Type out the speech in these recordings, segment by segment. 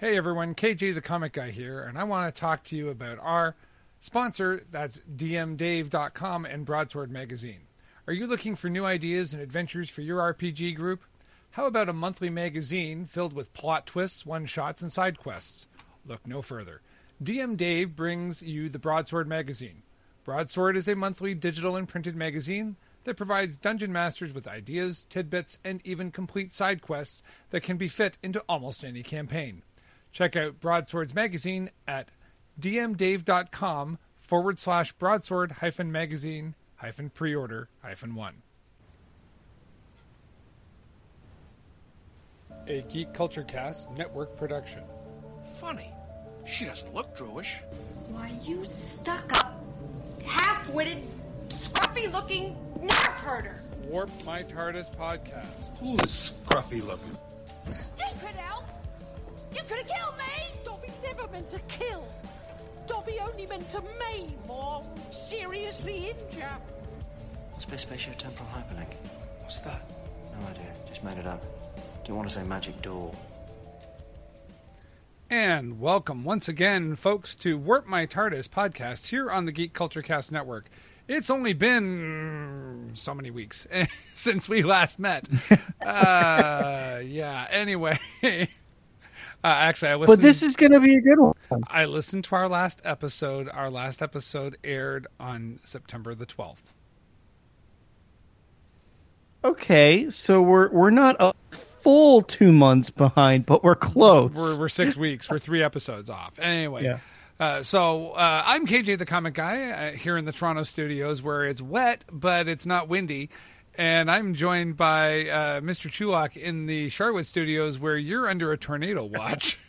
Hey everyone, KJ the Comic Guy here, and I want to talk to you about our sponsor, that's dmdave.com and Broadsword Magazine. Are you looking for new ideas and adventures for your RPG group? How about a monthly magazine filled with plot twists, one shots, and side quests? Look no further. DM Dave brings you the Broadsword Magazine. Broadsword is a monthly digital and printed magazine that provides dungeon masters with ideas, tidbits, and even complete side quests that can be fit into almost any campaign. Check out Broadswords Magazine at dmdave.com forward slash broadsword hyphen magazine hyphen pre-order hyphen one. A Geek Culture Cast network production. Funny. She doesn't look Druish. Why, you stuck up, half witted, scruffy looking nerf herder. Warp My TARDIS podcast. Who's scruffy looking? Stupid elf! You could have killed me! Dobby's never meant to kill. Dobby only meant to maim or seriously injure. Space spatio-temporal hyperlink. What's that? No idea. Just made it up. Didn't want to say magic door. And welcome once again, folks, to Warp My TARDIS podcast here on the Geek Culture Cast Network. It's only been so many weeks since we last met. uh, yeah. Anyway, uh, actually, I listened. But this is going to be a good one. I listened to our last episode. Our last episode aired on September the twelfth. Okay, so we're we're not a full two months behind, but we're close. We're, we're six weeks. We're three episodes off. Anyway. Yeah. Uh, so uh, I'm KJ the Comic Guy uh, here in the Toronto studios where it's wet but it's not windy, and I'm joined by uh, Mr. Chulak in the Charlotte studios where you're under a tornado watch.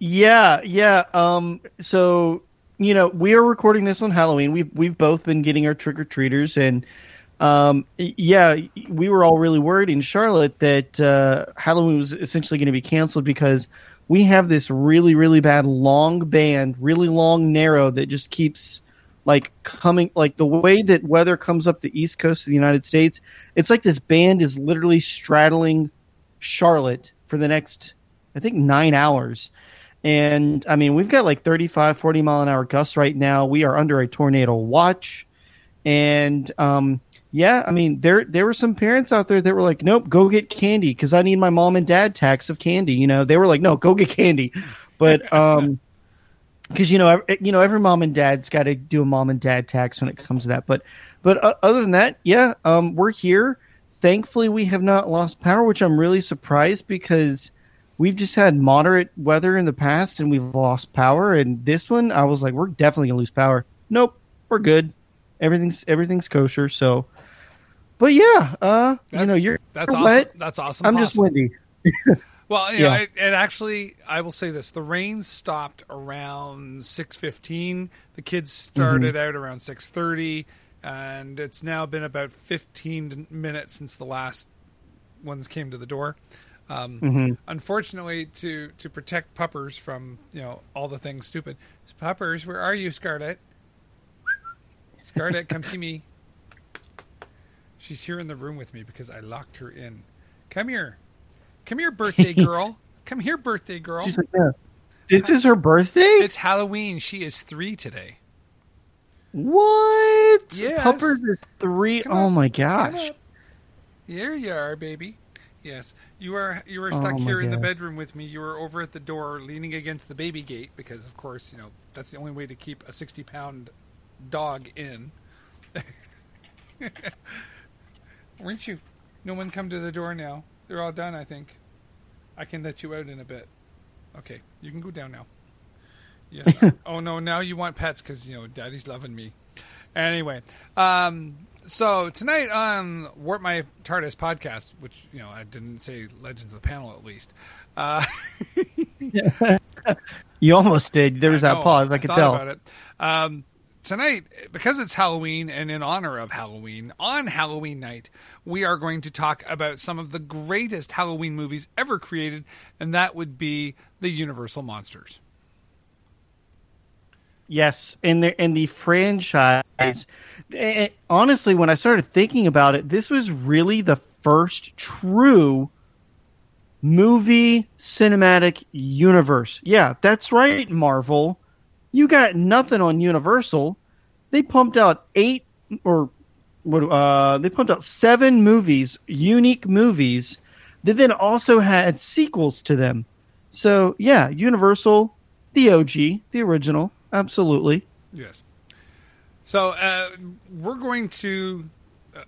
Yeah, yeah. Um, so you know, we are recording this on Halloween. We've we've both been getting our trick or treaters, and um, yeah, we were all really worried in Charlotte that uh, Halloween was essentially going to be canceled because we have this really really bad long band, really long narrow that just keeps like coming like the way that weather comes up the east coast of the United States. It's like this band is literally straddling Charlotte for the next I think 9 hours. And I mean, we've got like 35, 40 mile an hour gusts right now. We are under a tornado watch. And um, yeah, I mean, there there were some parents out there that were like, "Nope, go get candy because I need my mom and dad tax of candy." You know, they were like, "No, go get candy," but um, because you know, you know, every mom and dad's got to do a mom and dad tax when it comes to that. But but uh, other than that, yeah, um, we're here. Thankfully, we have not lost power, which I'm really surprised because we've just had moderate weather in the past and we've lost power. And this one, I was like, we're definitely gonna lose power. Nope, we're good. Everything's everything's kosher. So, but yeah, uh, you know, you're that's you're awesome. wet. That's awesome. I'm just windy. Well, you know, Yeah. it, it actually, I will say this: the rain stopped around six fifteen. The kids started Mm-hmm. out around six thirty, and it's now been about fifteen minutes since the last ones came to the door. Um, Mm-hmm. Unfortunately, to to protect puppers from you know all the things stupid, puppers, where are you, Scarlett? Scarlett, come see me. She's here in the room with me because I locked her in. Come here. Come here, birthday girl. Come here, birthday girl. She's like, yeah. This is her birthday. It's Halloween. She is three today. what? Yes. Puppers is three. Come Oh up. my gosh. Here you are, baby. Yes, you are. You were Oh stuck my here in the bedroom with me. You were over at the door, leaning against the baby gate, because of course, you know that's the only way to keep a sixty-pound dog in. Weren't you? No one come to the door now. They're all done. I think. I can let you out in a bit. Okay, you can go down now. Yes. oh no, now you want pets because you know Daddy's loving me. Anyway, um, so tonight on Warp My TARDIS podcast, which you know I didn't say Legends of the Panel at least. Uh, You almost did. There was that pause. I could tell. about it. Um, tonight, because it's Halloween and in honor of Halloween, on Halloween night, we are going to talk about some of the greatest Halloween movies ever created, and that would be the Universal Monsters. Yes, in the and the franchise. eh, honestly, when I started thinking about it, this was really the first true movie cinematic universe. Yeah, that's right, Marvel. You got nothing on Universal. They pumped out eight or what? Uh, they pumped out seven movies, unique movies, that then also had sequels to them. So yeah, Universal, the OG, the original, absolutely. Yes. So uh, we're going to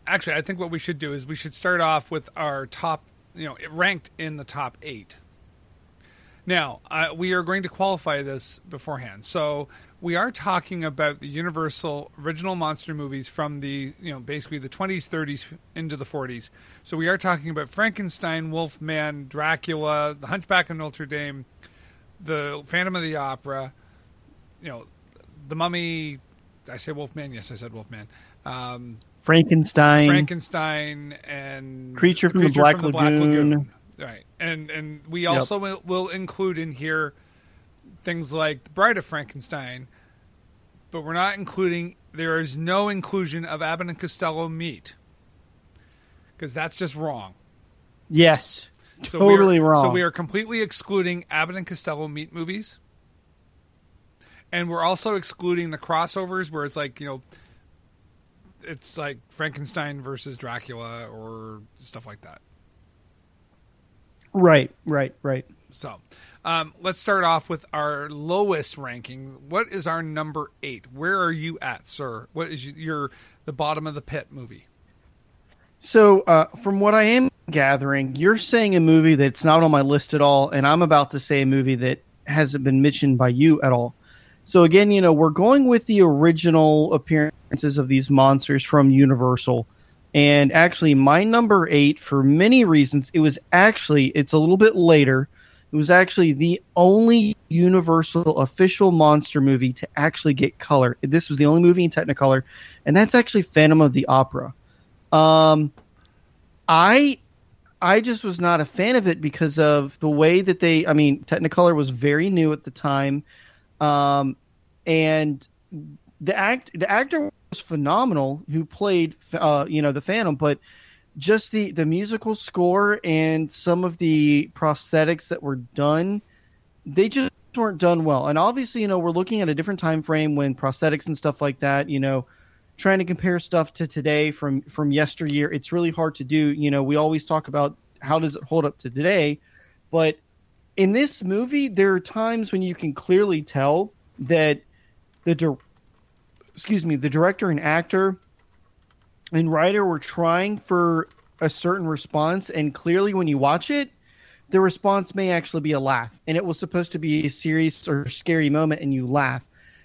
actually. I think what we should do is we should start off with our top. You know, ranked in the top eight. Now uh, we are going to qualify this beforehand. So we are talking about the Universal original monster movies from the you know basically the 20s, 30s into the 40s. So we are talking about Frankenstein, Wolfman, Dracula, The Hunchback of Notre Dame, the Phantom of the Opera. You know, the Mummy. I say Wolfman. Yes, I said Wolfman. Um, Frankenstein, Frankenstein, and Creature the from the Black Lagoon. Right, and and we also will, will include in here things like the Bride of Frankenstein, but we're not including. There is no inclusion of Abbott and Costello meet because that's just wrong. yes, So totally are, wrong. So we are completely excluding Abbott and Costello meet movies, and we're also excluding the crossovers where it's like you know, it's like Frankenstein versus Dracula or stuff like that. Right, right, right. So, um, let's start off with our lowest ranking. What is our number eight? Where are you at, sir? What is your the bottom of the pit movie? So, uh, from what I am gathering, you're saying a movie that's not on my list at all, and I'm about to say a movie that hasn't been mentioned by you at all. So, again, you know, we're going with the original appearances of these monsters from Universal. And actually, my number eight, for many reasons, it was actually, it's a little bit later. It was actually the only Universal official monster movie to actually get color. This was the only movie in Technicolor, and that's actually Phantom of the Opera. Um, I I just was not a fan of it because of the way that they. I mean, Technicolor was very new at the time, um, and the act the actor was phenomenal who played uh, you know the Phantom, but just the the musical score and some of the prosthetics that were done, they just weren't done well. And obviously, you know, we're looking at a different time frame when prosthetics and stuff like that, you know trying to compare stuff to today from from yesteryear it's really hard to do you know we always talk about how does it hold up to today but in this movie there are times when you can clearly tell that the excuse me the director and actor and writer were trying for a certain response and clearly when you watch it the response may actually be a laugh and it was supposed to be a serious or scary moment and you laugh.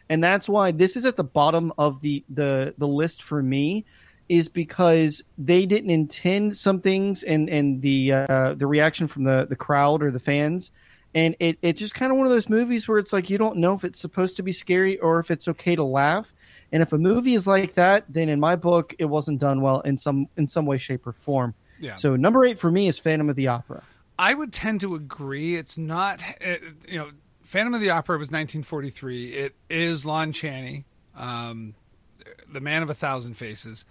And that's why this is at the bottom of the the the list for me is because they didn't intend some things and and the uh, the reaction from the the crowd or the fans. And it it's just kind of one of those movies where it's like you don't know if it's supposed to be scary or if it's okay to laugh and if a movie is like that then in my book it wasn't done well in some in some way shape or form Yeah. so number eight for me is phantom of the opera I would tend to agree. It's not, it, you know, Phantom of the Opera was 1943. It is Lon Chaney, um, the man of a thousand faces.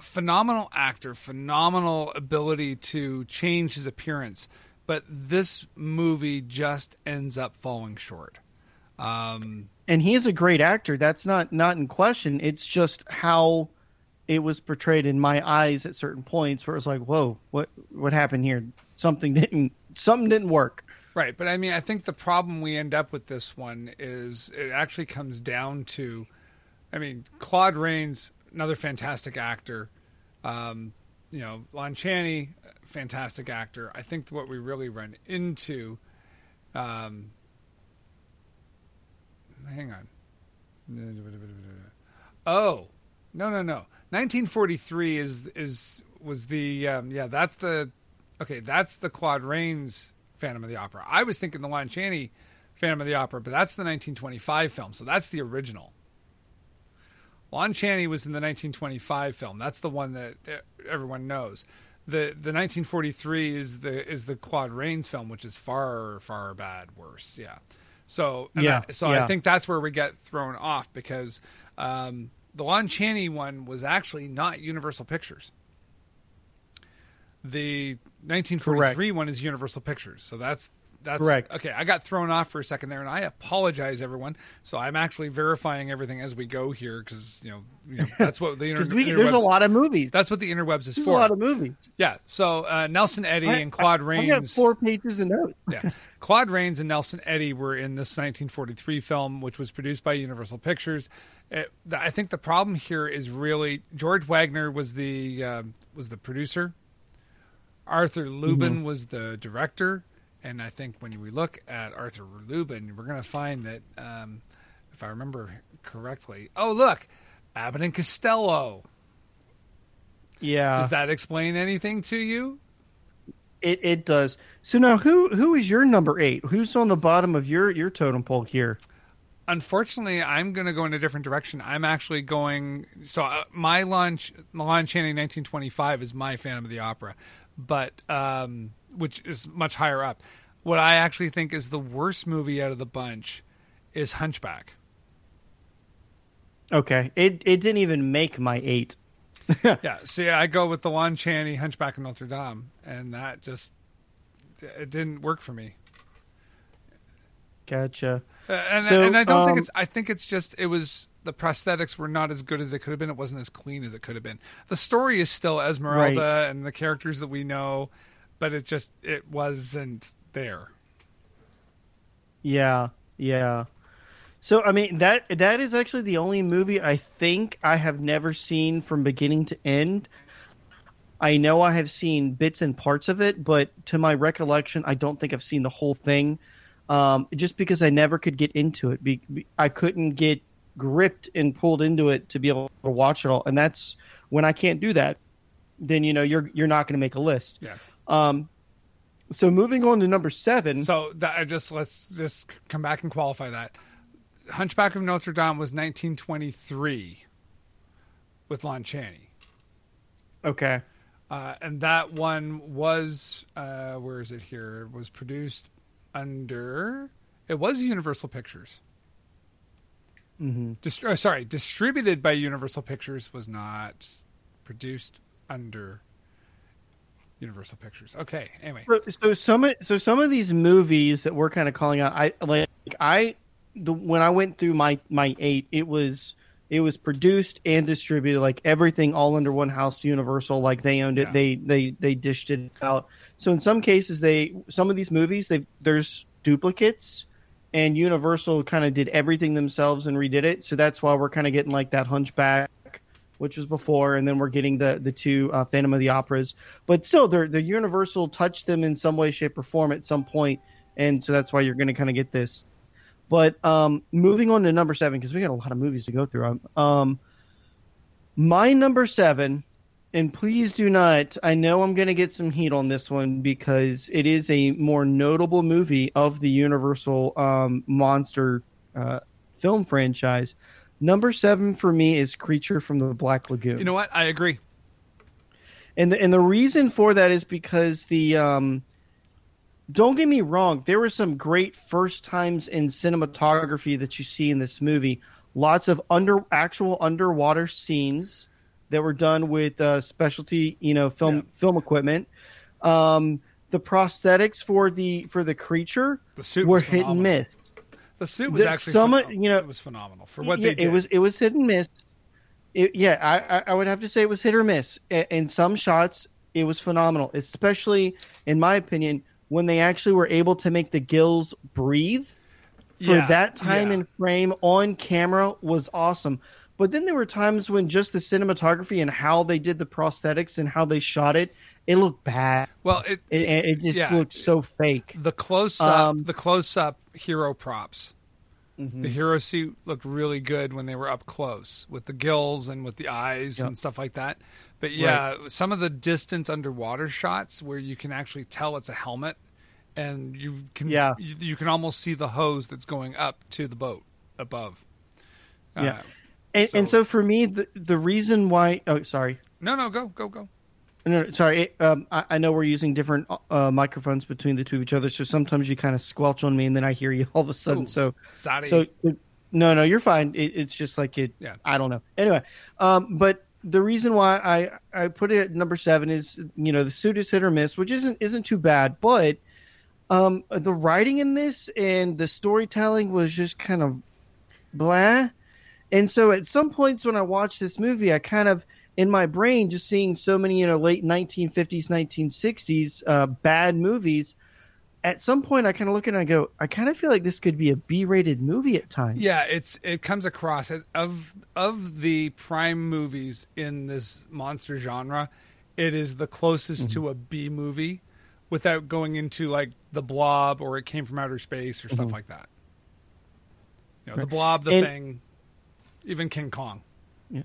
Phenomenal actor, phenomenal ability to change his appearance, but this movie just ends up falling short. Um, and he is a great actor. That's not not in question. It's just how it was portrayed in my eyes at certain points, where it was like, "Whoa, what what happened here? Something didn't something didn't work." Right, but I mean, I think the problem we end up with this one is it actually comes down to, I mean, Claude Rains, another fantastic actor, um, you know, Lon Chaney, fantastic actor. I think what we really run into, um, hang on, oh, no, no, no, 1943 is is was the um, yeah that's the okay that's the Claude Rains Phantom of the Opera. I was thinking the Lon Chaney Phantom of the Opera, but that's the 1925 film, so that's the original. Lon Chaney was in the 1925 film. That's the one that everyone knows. The the 1943 is the is the Claude Rains film, which is far far bad worse. Yeah. So and Yeah, that- so yeah. I think that's where we get thrown off because um, the Lon Chaney one was actually not Universal Pictures. The 1943 one is Universal Pictures. So that's that's Correct. Okay, I got thrown off for a second there, and I apologize, everyone. So I'm actually verifying everything as we go here because you know, you know that's what the inter- we there's a lot of movies. That's what the interwebs is There's for. a lot of movies. yeah. So uh, Nelson Eddy I- and Claude I- Rains. I got four pages of notes. yeah. Claude Rains and Nelson Eddy were in this 1943 film, which was produced by Universal Pictures. It, I think the problem here is really George Waggner was the um was the producer. Arthur Lubin was the director, and I think when we look at Arthur Lubin, we're going to find that, um, if I remember correctly, oh look, Abbott and Costello. Yeah, Does that explain anything to you? It it does. So now, who who is your number eight? Who's on the bottom of your your totem pole here? unfortunately, I'm going to go in a different direction. I'm actually going. So uh, my launch, Milan Channing, 1925, is my Phantom of the Opera, but um, which is much higher up. What I actually think is the worst movie out of the bunch is Hunchback. Okay, it it didn't even make my eight. yeah, see, I go with the Lon Chaney Hunchback of Notre Dame, and that just it didn't work for me. Gotcha. Uh, and, So, and I don't think um, it's. I think it's just it was the prosthetics were not as good as they could have been. It wasn't as clean as it could have been. The story is still Esmeralda Right. and the characters that we know, but it just it wasn't there. Yeah, yeah. So I mean that that is actually the only movie I think I have never seen from beginning to end. I know I have seen bits and parts of it, but to my recollection, I don't think I've seen the whole thing. Um, just because I never could get into it, be, be- I couldn't get gripped and pulled into it to be able to watch it all. And that's when I can't do that. Then you know you're you're not going to make a list. Yeah. Um, so moving on to number seven. So that I just let's just come back and qualify that. Hunchback of Notre Dame was 1923 with Lon Chaney. okay. Uh, and that one was uh, where is it here? It was produced under it was Universal Pictures. Mm-hmm. Dist- oh, sorry, distributed by Universal Pictures was not produced under Universal Pictures. Okay, anyway, So, so some of so some of these movies that we're kind of calling out, I like I the when I went through my my eight, it was it was produced and distributed like everything all under one house. Universal, like they owned it, Yeah. they they they dished it out. So in some cases, they some of these movies they there's duplicates. And Universal kind of did everything themselves and redid it, so that's why we're kind of getting like that Hunchback, which was before, and then we're getting the the two uh, Phantom of the Operas. But still, they're the Universal touched them in some way, shape, or form at some point, and so that's why you're going to kind of get this. But um, moving on to number seven because we got a lot of movies to go through. Um, my number seven, and please do not. I know I'm going to get some heat on this one because it is a more notable movie of the Universal um, monster uh, film franchise. Number seven for me is Creature from the Black Lagoon. you know what? I agree. And the, and the reason for that is because the um, don't get me wrong, there were some great first times in cinematography that you see in this movie. Lots of under actual underwater scenes that were done with uh, specialty, you know, film Yeah. film equipment. Um, the prosthetics for the for the creature The suit were hit and miss. The suit was The- actually some- phenomenal. you know- it was phenomenal for what yeah, they did. It was it was hit and miss. It, yeah, I I would have to say it was hit or miss. In some shots, it was phenomenal, especially in my opinion when they actually were able to make the gills breathe for Yeah, that time yeah. and frame on camera was awesome. But then there were times when just the cinematography and how they did the prosthetics and how they shot it, it looked bad. well, it, It, it just Yeah. looked so fake. the close up, Um, the close up hero props. Mm-hmm. The hero suit looked really good when they were up close with the gills and with the eyes Yep. and stuff like that. But yeah, some of the distance underwater shots where you can actually tell it's a helmet, and you can Yeah. you, you can almost see the hose that's going up to the boat above. Uh, Yeah. And so, and so for me, the the reason why oh sorry no, no, go, go, go. No, sorry. it- Um, I, I know we're using different uh, microphones between the two of each other, so sometimes you kind of squelch on me, and then I hear you all of a sudden. Ooh, so, sorry. so no, no, you're fine. It, it's just like it. Yeah. I don't know. Anyway, um, but the reason why I I put it at number seven is you know the suit is hit or miss, which isn't isn't too bad, but um, the writing in this and the storytelling was just kind of blah. And so at some points when I watch this movie, I kind of in my brain just seeing so many you know late 1950s 1960s uh, bad movies at some point i kind of look at it and i go i kind of feel like this could be a b-rated movie at times Yeah, it's it comes across as of of the prime movies in this monster genre, it is the closest to a B movie without going into like the blob or it came from outer space or stuff like that. You know, the blob, the And- thing, even King Kong. Yeah.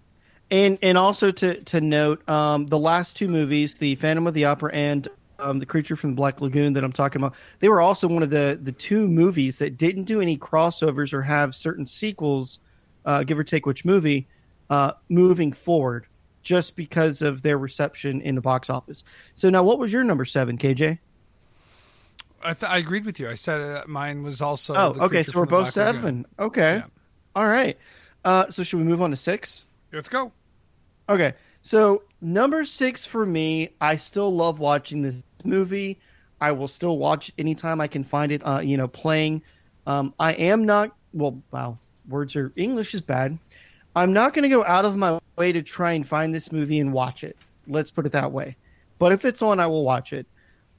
and and also to to note um, the last two movies the phantom of the opera and um, the creature from the black lagoon that i'm talking about they were also one of the the two movies that didn't do any crossovers or have certain sequels uh, give or take which movie uh, moving forward just because of their reception in the box office so now what was your number seven kj I, th- I agreed with you. I said uh, mine was also. oh okay so we're both Black Lagoon. seven okay Yeah. all right uh, so should we move on to six Let's go. Okay, so number six for me, I still love watching this movie. I will still watch anytime I can find it. Uh, you know, playing. Um, I am not. Well, wow, words are English is bad. I'm not going to go out of my way to try and find this movie and watch it. Let's put it that way. But if it's on, I will watch it.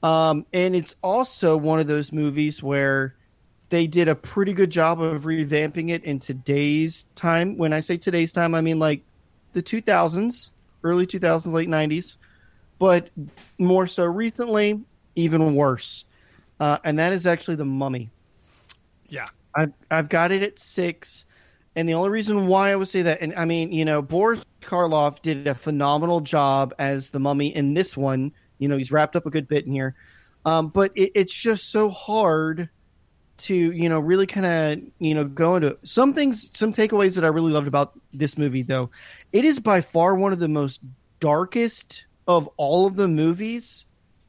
Um, and it's also one of those movies where they did a pretty good job of revamping it in today's time. When I say today's time, I mean like the 2000s, early 2000s, late 90s, but more so recently, even worse. Uh, and that is actually The Mummy. Yeah. I've, I've got it at six. And the only reason why I would say that, and I mean, you know, Boris Karloff did a phenomenal job as the mummy in this one. You know, he's wrapped up a good bit in here. Um, but it, it's just so hard to, you know, really kind of, you know, go into some things, some takeaways that I really loved about this movie, though. It is by far one of the most darkest of all of the movies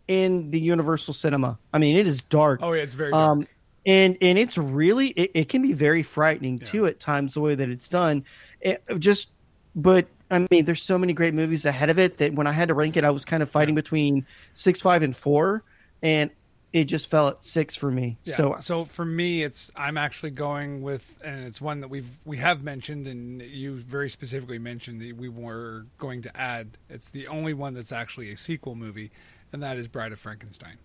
in the Universal cinema. I mean, it is dark. Oh yeah, it's very dark. Um, and and it's really it, it can be very frightening too at times the way that it's done. It, just, but I mean, there's so many great movies ahead of it that when I had to rank it, I was kind of fighting between six, five, and four, and it just fell at six for me. Yeah. So so for me, it's I'm actually going with, and it's one that we've we have mentioned, and you very specifically mentioned that we were going to add. It's the only one that's actually a sequel movie, and that is Bride of Frankenstein.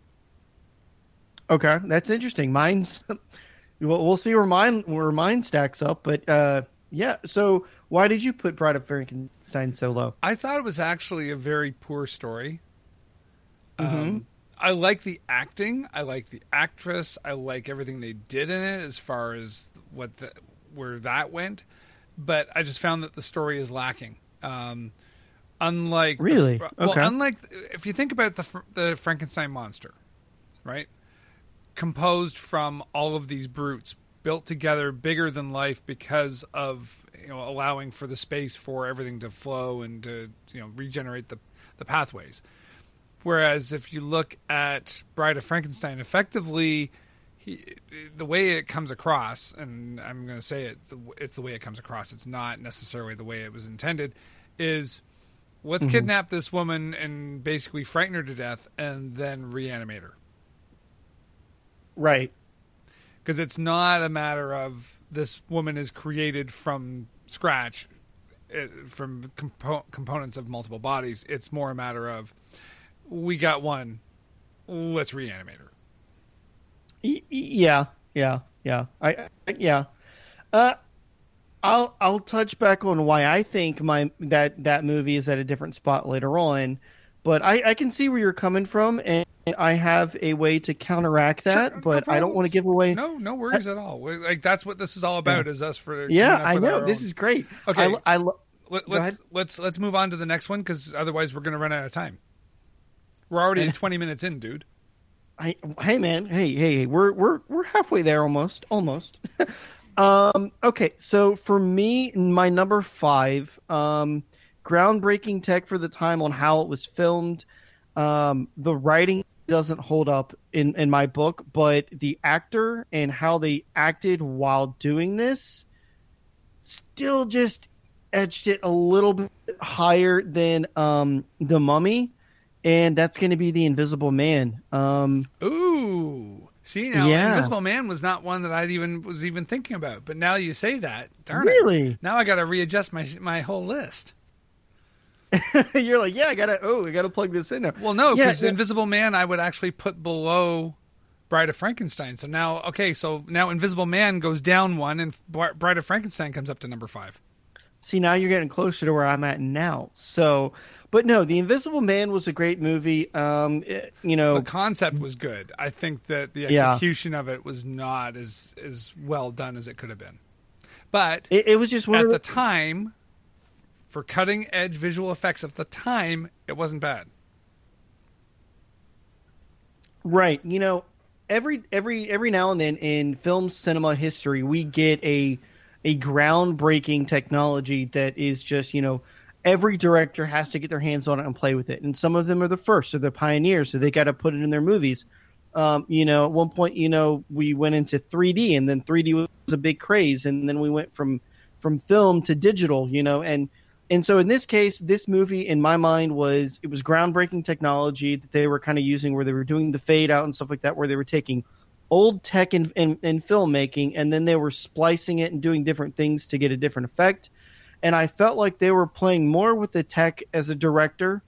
okay, that's interesting. Mine's we'll, we'll see where mine where mine stacks up, but uh, yeah. So why did you put Bride of Frankenstein so low? I thought it was actually a very poor story. Mm-hmm. Um, I like the acting. I like the actress. I like everything they did in it as far as what the, where that went. But I just found that the story is lacking. Um, unlike the- Really? well, Okay. unlike if you think about the the Frankenstein monster, right? Composed from all of these brutes built together, bigger than life because of you know allowing for the space for everything to flow and to you know regenerate the the pathways. Whereas if you look at Bride of Frankenstein, effectively, he, the way it comes across, and I'm going to say it, it's the way it comes across. It's not necessarily the way it was intended. Is let's kidnap this woman and basically frighten her to death, and then reanimate her Right. because it's not a matter of this woman is created from scratch uh, from compo- components of multiple bodies it's more a matter of we got one let's reanimate her yeah, yeah, yeah. I, I yeah. Uh, I'll I'll touch back on why I think my that that movie is at a different spot later on, but I I can see where you're coming from, and I have a way to counteract that, Sure, no but I don't want to give away. no no worries at all We- like that's what this is all about is us for yeah, I know this own- is great. Okay. I, I Let, let's let's let's move on to the next one because otherwise we're going to run out of time we're already 20 minutes in dude I, hey man, hey, hey, hey, we're we're we're halfway there almost, almost. um, okay, so for me, my number five, um, groundbreaking tech for the time on how it was filmed. Um, the writing doesn't hold up in in my book, but the actor and how they acted while doing this, still just edged it a little bit higher than um, the Mummy, and that's going to be the Invisible Man. Um, Ooh. See now, Yeah. Invisible Man was not one that I even was even thinking about. But now you say that, darn it. Really? it! Now I got to readjust my my whole list. you're like, yeah, I gotta. Oh, I gotta plug this in now. Well, no, because yeah. Invisible Man I would actually put below Bride of Frankenstein. So now, okay, so now Invisible Man goes down one, and Bri- Bride of Frankenstein comes up to number five. See, now you're getting closer to where I'm at now. So, but no, the Invisible Man was a great movie. Um, it- you know, The concept was good. I think that the Yeah. execution of it was not as as well done as it could have been. But it, it was just one at the the, time, for cutting edge visual effects at the time, it wasn't bad. Right. You know, every every every now and then in film cinema history, we get a a groundbreaking technology that is just you know every director has to get their hands on it and play with it. And some of them are the first, or the pioneers, so they got to put it in their movies. Um, you know, at one point, you know, we went into 3D, and then 3D was a big craze, and then we went from from film to digital. You know, and and so in this case, this movie, in my mind, was it was groundbreaking technology that they were kind of using, where they were doing the fade out and stuff like that, where they were taking old tech in, in, in filmmaking, and then they were splicing it and doing different things to get a different effect. And I felt like they were playing more with the tech as a director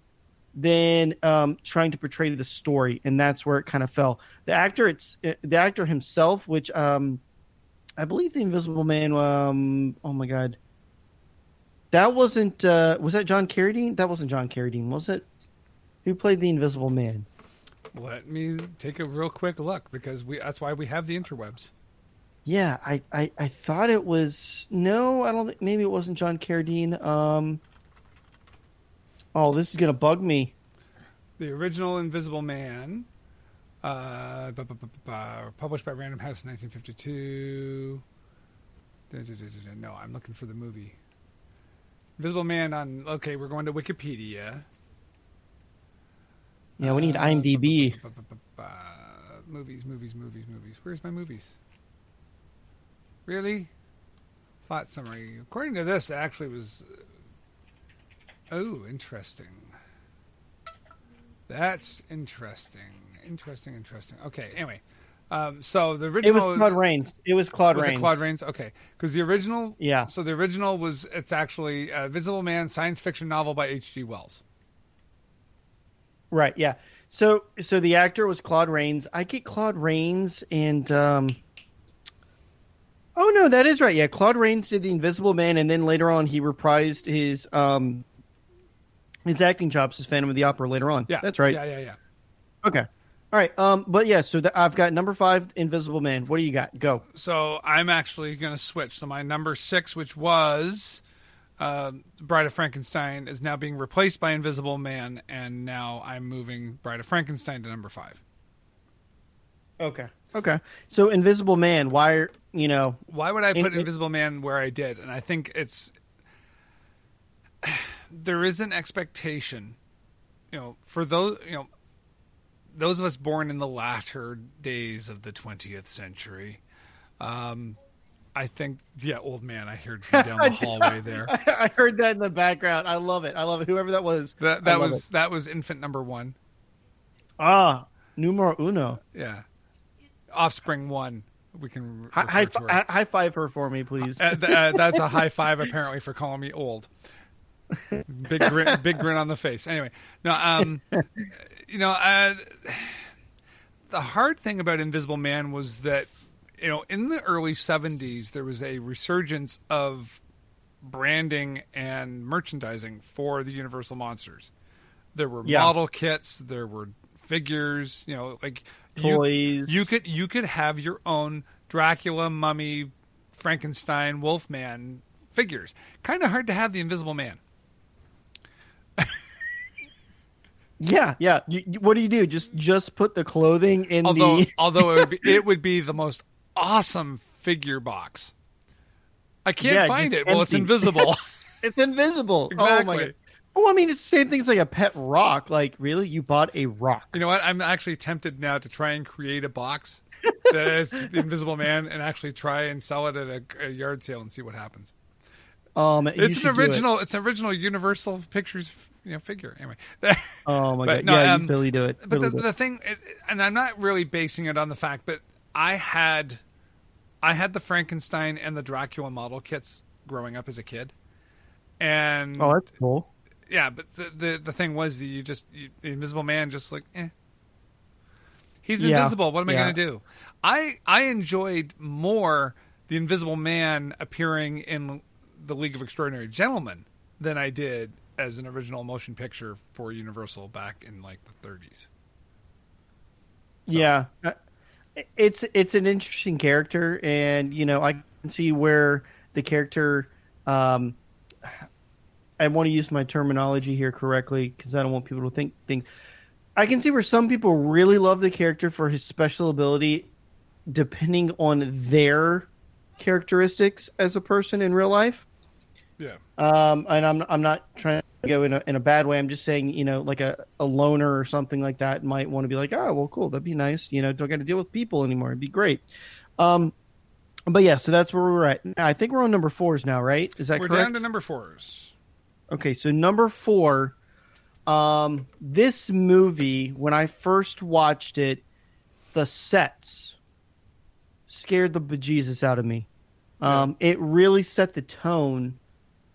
than um, trying to portray the story, and that's where it kind of fell. The actor, it's uh, the actor himself, which um, I believe the Invisible Man. Um, oh my god, that wasn't uh, was that John Carradine? That wasn't John Carradine, was it? Who played the Invisible Man? Let me take a real quick look because we that's why we have the interwebs. Yeah, I, I, I thought it was no, I don't think maybe it wasn't John Carradine. Um Oh, this is gonna bug me. The original Invisible Man, uh, bu- bu- bu- published by Random House in 1952. Da- da- da- da- da. No, I'm looking for the movie. Invisible Man on. Okay, we're going to Wikipedia. Yeah, we need Uh, IMDb. Movies, movies, movies, movies. Where's my movies? Really? Plot summary. According to this, it actually was. Oh, interesting. That's interesting. Interesting, interesting. Okay, anyway. Um, so the original. It was Claude Rains. It was Claude Was Rains. it Claude Rains? Okay, because the original. Yeah. So the original was it's actually a Visible Man science fiction novel by H.G. Wells. Right, yeah. So so the actor was Claude Rains. I get Claude Rains and um Oh no, that is right. Yeah, Claude Rains did the Invisible Man and then later on he reprised his um his acting chops as Phantom of the Opera later on. Yeah, That's right. Yeah, yeah, yeah. Okay. All right. Um but yeah, so the, I've got number 5 Invisible Man. What do you got? Go. So I'm actually going to switch. So my number six, which was uh, Bride of Frankenstein, is now being replaced by Invisible Man, and now I'm moving Bride of Frankenstein to number five. Okay. Okay. So Invisible Man, why you know, Why would I put In- Invisible Man where I did? And I think it's there is an expectation, you know, for those you know those of us born in the latter days of the 20th century. Um, I think, yeah, old man. I heard from down the hallway there. I heard that in the background. I love it. I love it. Whoever that was. That that was that was infant number one. Ah, numero uno. Yeah, offspring one. We can Hi, high, refer to her. fi- high five her for me, please. Uh, th- uh, that's a high five apparently for calling me old. Big grin, big grin on the face. Anyway, no, um, you know, uh, the hard thing about Invisible Man was that you know in the early '70s there was a resurgence of branding and merchandising for the Universal monsters. There were Yeah. model kits, there were figures, you know, like you- Toys. you could you could have your own Dracula, Mummy, Frankenstein, Wolfman figures. Kind of hard to have the Invisible Man. yeah, yeah. You, you- what do you do? Just just put the clothing in Although the. although it would be it would be the most awesome figure box. I can't Yeah, find it. Well, it's invisible. It's invisible. Oh my god. Oh, I mean, it's the same thing as like a pet rock. Like, really, you bought a rock? you know what? I'm actually tempted now to try and create a box that is the Invisible Man and actually try and sell it at a, a yard sale and see what happens. Um, It's an do it. original. It's an original Universal Pictures, you know, figure. Anyway. Oh my god! no, yeah, um, you Billy do it. But the, the thing, and I'm not really basing it on the fact, but I had, I had the Frankenstein and the Dracula model kits growing up as a kid, and oh, that's cool. yeah, but the, the the thing was that you just you, the Invisible Man just like, eh, he's Yeah, invisible. What am I yeah. going to do? I I enjoyed more the Invisible Man appearing in the League of Extraordinary Gentlemen than I did as an original motion picture for Universal back in like the 30s. So- Yeah, it's it's an interesting character, and you know I can see where the character. Um, I want to use my terminology here correctly because I don't want people to think think. I can see where some people really love the character for his special ability, depending on their characteristics as a person in real life. Yeah. Um, and I'm I'm not trying to go in a, in a bad way. I'm just saying, you know, like a, a loner or something like that might want to be like, oh, well, cool, that'd be nice. You know, don't got to deal with people anymore. It'd be great. Um, but yeah, so that's where we're at. I think we're on number fours now, right? Is that We're correct? down to number fours. Okay, so number four, um, this movie when I first watched it, the sets scared the bejesus out of me. Um, It really set the tone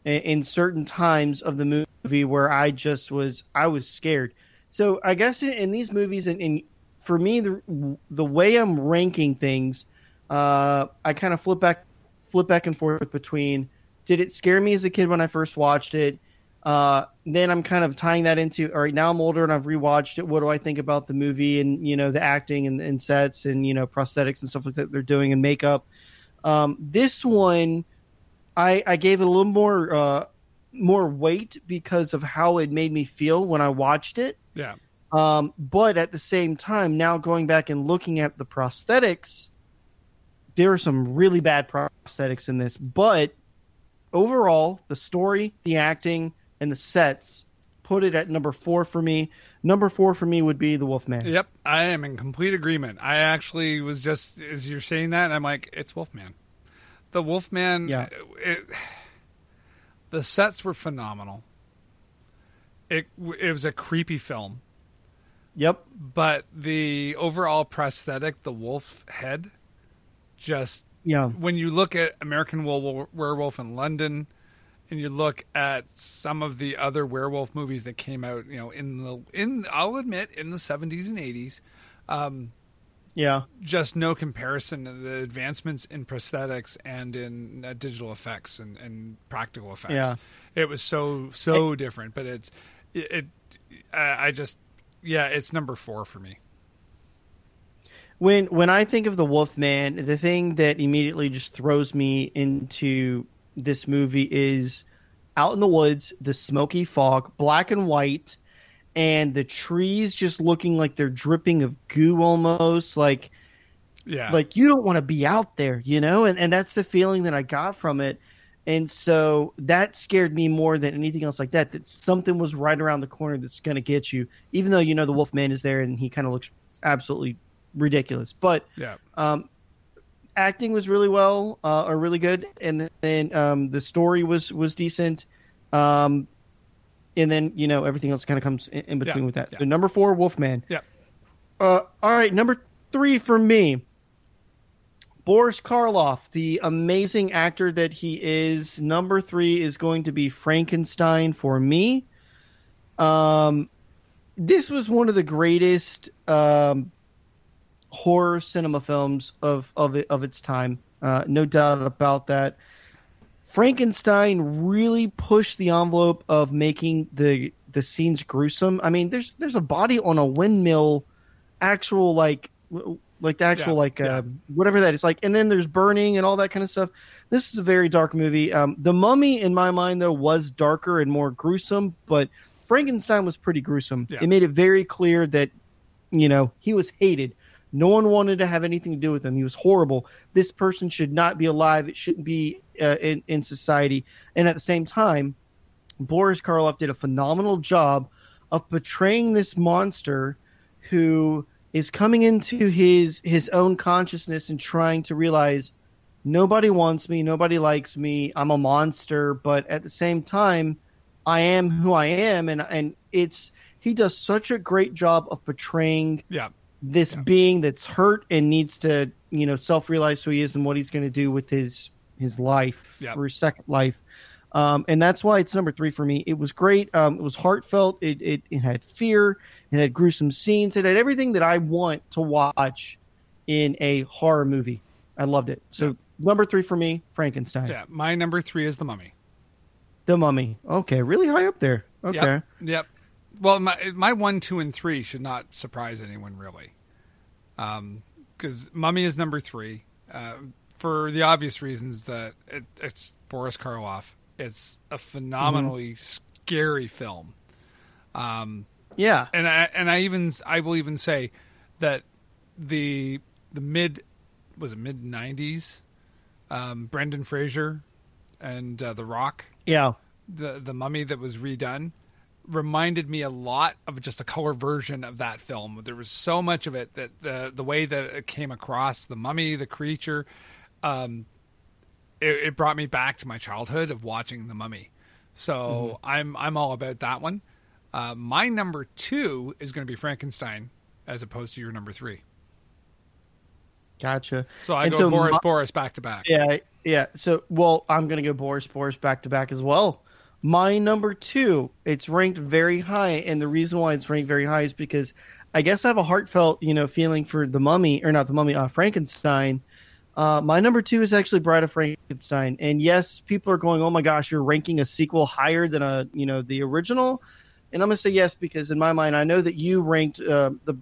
in, in certain times of the movie where I just was I was scared. So I guess in, in these movies, and, and for me, the the way I'm ranking things, uh, I kind of flip back flip back and forth between did it scare me as a kid when I first watched it? Uh, then I'm kind of tying that into all right. Now I'm older and I've rewatched it. What do I think about the movie and you know the acting and, and sets and you know prosthetics and stuff like that they're doing and makeup. Um, this one, I, I gave it a little more uh, more weight because of how it made me feel when I watched it. Yeah. Um, but at the same time, now going back and looking at the prosthetics, there are some really bad prosthetics in this. But overall, the story, the acting, and the sets put it at number four for me. Number four for me would be The Wolfman. Yep, I am in complete agreement. I actually was just as you're saying that, I'm like, it's Wolfman. The Wolfman. Yeah. It, the sets were phenomenal. It it was a creepy film, Yep. but the overall prosthetic, the wolf head, just Yeah. when you look at American Were- Werewolf in London, and you look at some of the other werewolf movies that came out, you know, in the in I'll admit in the seventies and eighties, um, Yeah. just no comparison to the advancements in prosthetics and in uh, digital effects and, and practical effects. Yeah. It was so so different, but it's it. it I I just yeah, it's number four for me. when when I think of the Wolfman, the thing that immediately just throws me into this movie is out in the woods, the smoky fog, black and white, and the trees just looking like they're dripping of goo almost like Yeah, like you don't want to be out there, you know? And and that's the feeling that I got from it. And so that scared me more than anything else like that. That something was right around the corner that's going to get you, even though you know the wolf man is there and he kind of looks absolutely ridiculous. But yeah, um, acting was really well uh, or really good, and then um, the story was was decent. Um, and then you know everything else kind of comes in, in between Yeah, with that. yeah. So number four, Wolfman. yeah. Uh, all right, number three for me, Boris Karloff, the amazing actor that he is. Number three is going to be Frankenstein for me. Um, this was one of the greatest um, horror cinema films of of it, of its time. Uh, no doubt about that. Frankenstein really pushed the envelope of making the the scenes gruesome. I mean, there's there's a body on a windmill, actual like like the actual Yeah, like yeah. uh, whatever that is like, and then there's burning and all that kind of stuff. This is a very dark movie. Um, the Mummy, in my mind, though, was darker and more gruesome, but Frankenstein was pretty gruesome. Yeah. It made it very clear that you know he was hated. No one wanted to have anything to do with him. He was horrible. This person should not be alive. It shouldn't be uh, in in society. And at the same time, Boris Karloff did a phenomenal job of portraying this monster who is coming into his his own consciousness and trying to realize nobody wants me, nobody likes me, I'm a monster, but at the same time, I am who I am, and and it's he does such a great job of portraying Yeah. This being that's hurt and needs to you know self realize who he is and what he's going to do with his his life Yep. or his second life. Um, and that's why it's number three for me. It was great. Um, it was heartfelt. It, it it had fear. It had gruesome scenes. It had everything that I want to watch in a horror movie. I loved it. So number three for me, Frankenstein. Yeah, my number three is the Mummy. The Mummy. Okay, really high up there. Okay. Yep. Yep. Well, my my one, two, and three should not surprise anyone really, because Mummy is number three uh, for the obvious reasons that it, it's Boris Karloff. It's a phenomenally scary film, Yeah. and I and I even I will even say that the the mid was it mid nineties, um, Brendan Fraser and uh, The Rock Yeah. the the mummy that was redone reminded me a lot of just a color version of that film. There was so much of it that the the way that it came across, the mummy, the creature, um, it, it brought me back to my childhood of watching the mummy. So I'm I'm all about that one. Uh, my number two is going to be Frankenstein, as opposed to your number three. Gotcha. So I And go so Boris my- Boris back to back. Yeah, yeah. So, well, I'm gonna go Boris Boris back to back as well. My number two, it's ranked very high, and the reason why it's ranked very high is because I guess I have a heartfelt, you know, feeling for the Mummy or not the Mummy, uh, Frankenstein. Uh, my number two is actually Bride of Frankenstein, and yes, people are going, "Oh my gosh, you're ranking a sequel higher than a, you know, the original," and I'm gonna say yes because in my mind, I know that you ranked uh, the,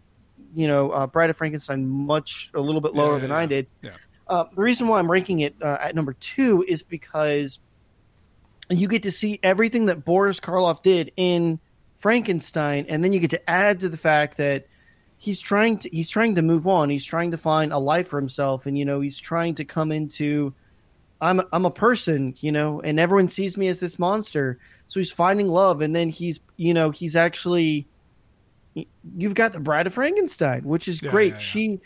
you know, uh, Bride of Frankenstein much a little bit lower Yeah, than yeah, I did. Yeah. Uh, the reason why I'm ranking it uh, at number two is because you get to see everything that Boris Karloff did in Frankenstein, and then you get to add to the fact that he's trying to he's trying to move on. He's trying to find a life for himself, and you know he's trying to come into I'm I'm a person, you know, and everyone sees me as this monster. So he's finding love, and then he's you know he's actually you've got the Bride of Frankenstein, which is Yeah, great. yeah, yeah. She.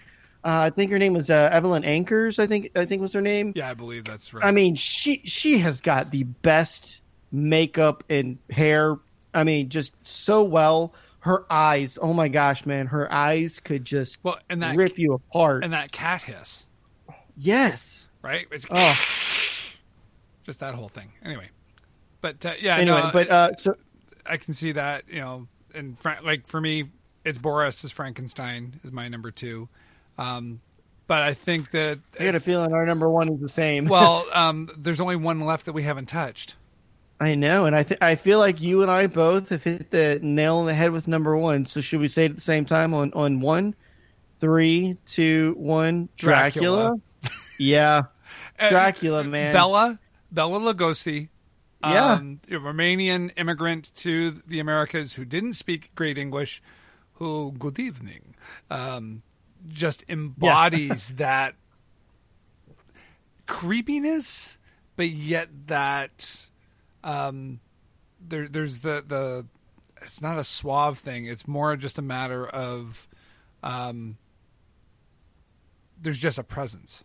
Uh, I think her name was uh, Evelyn Anchors. I think I think was her name. Yeah, I believe that's right. I mean, she she has got the best makeup and hair. I mean, just so well. Her eyes, oh my gosh, man, her eyes could just well, and that rip you apart. and that cat hiss, yes. right? It's Oh, just that whole thing. Anyway, but uh, yeah, anyway, no, but uh, so I can see that you know, and Fra- like for me, it's Boris as Frankenstein is my number two. Um, but I think that I got a feeling our number one is the same. well, um, there's only one left that we haven't touched. I know, and I th- I feel like you and I both have hit the nail on the head with number one. So should we say it at the same time on on one, three, two, one? Dracula. Dracula. yeah, Dracula, man. Bela, Bela Lugosi, Yeah. um, a Romanian immigrant to the Americas who didn't speak great English, who good evening, um, just embodies that creepiness, but yet that um, there, there's the the it's not a suave thing. It's more just a matter of um, there's just a presence.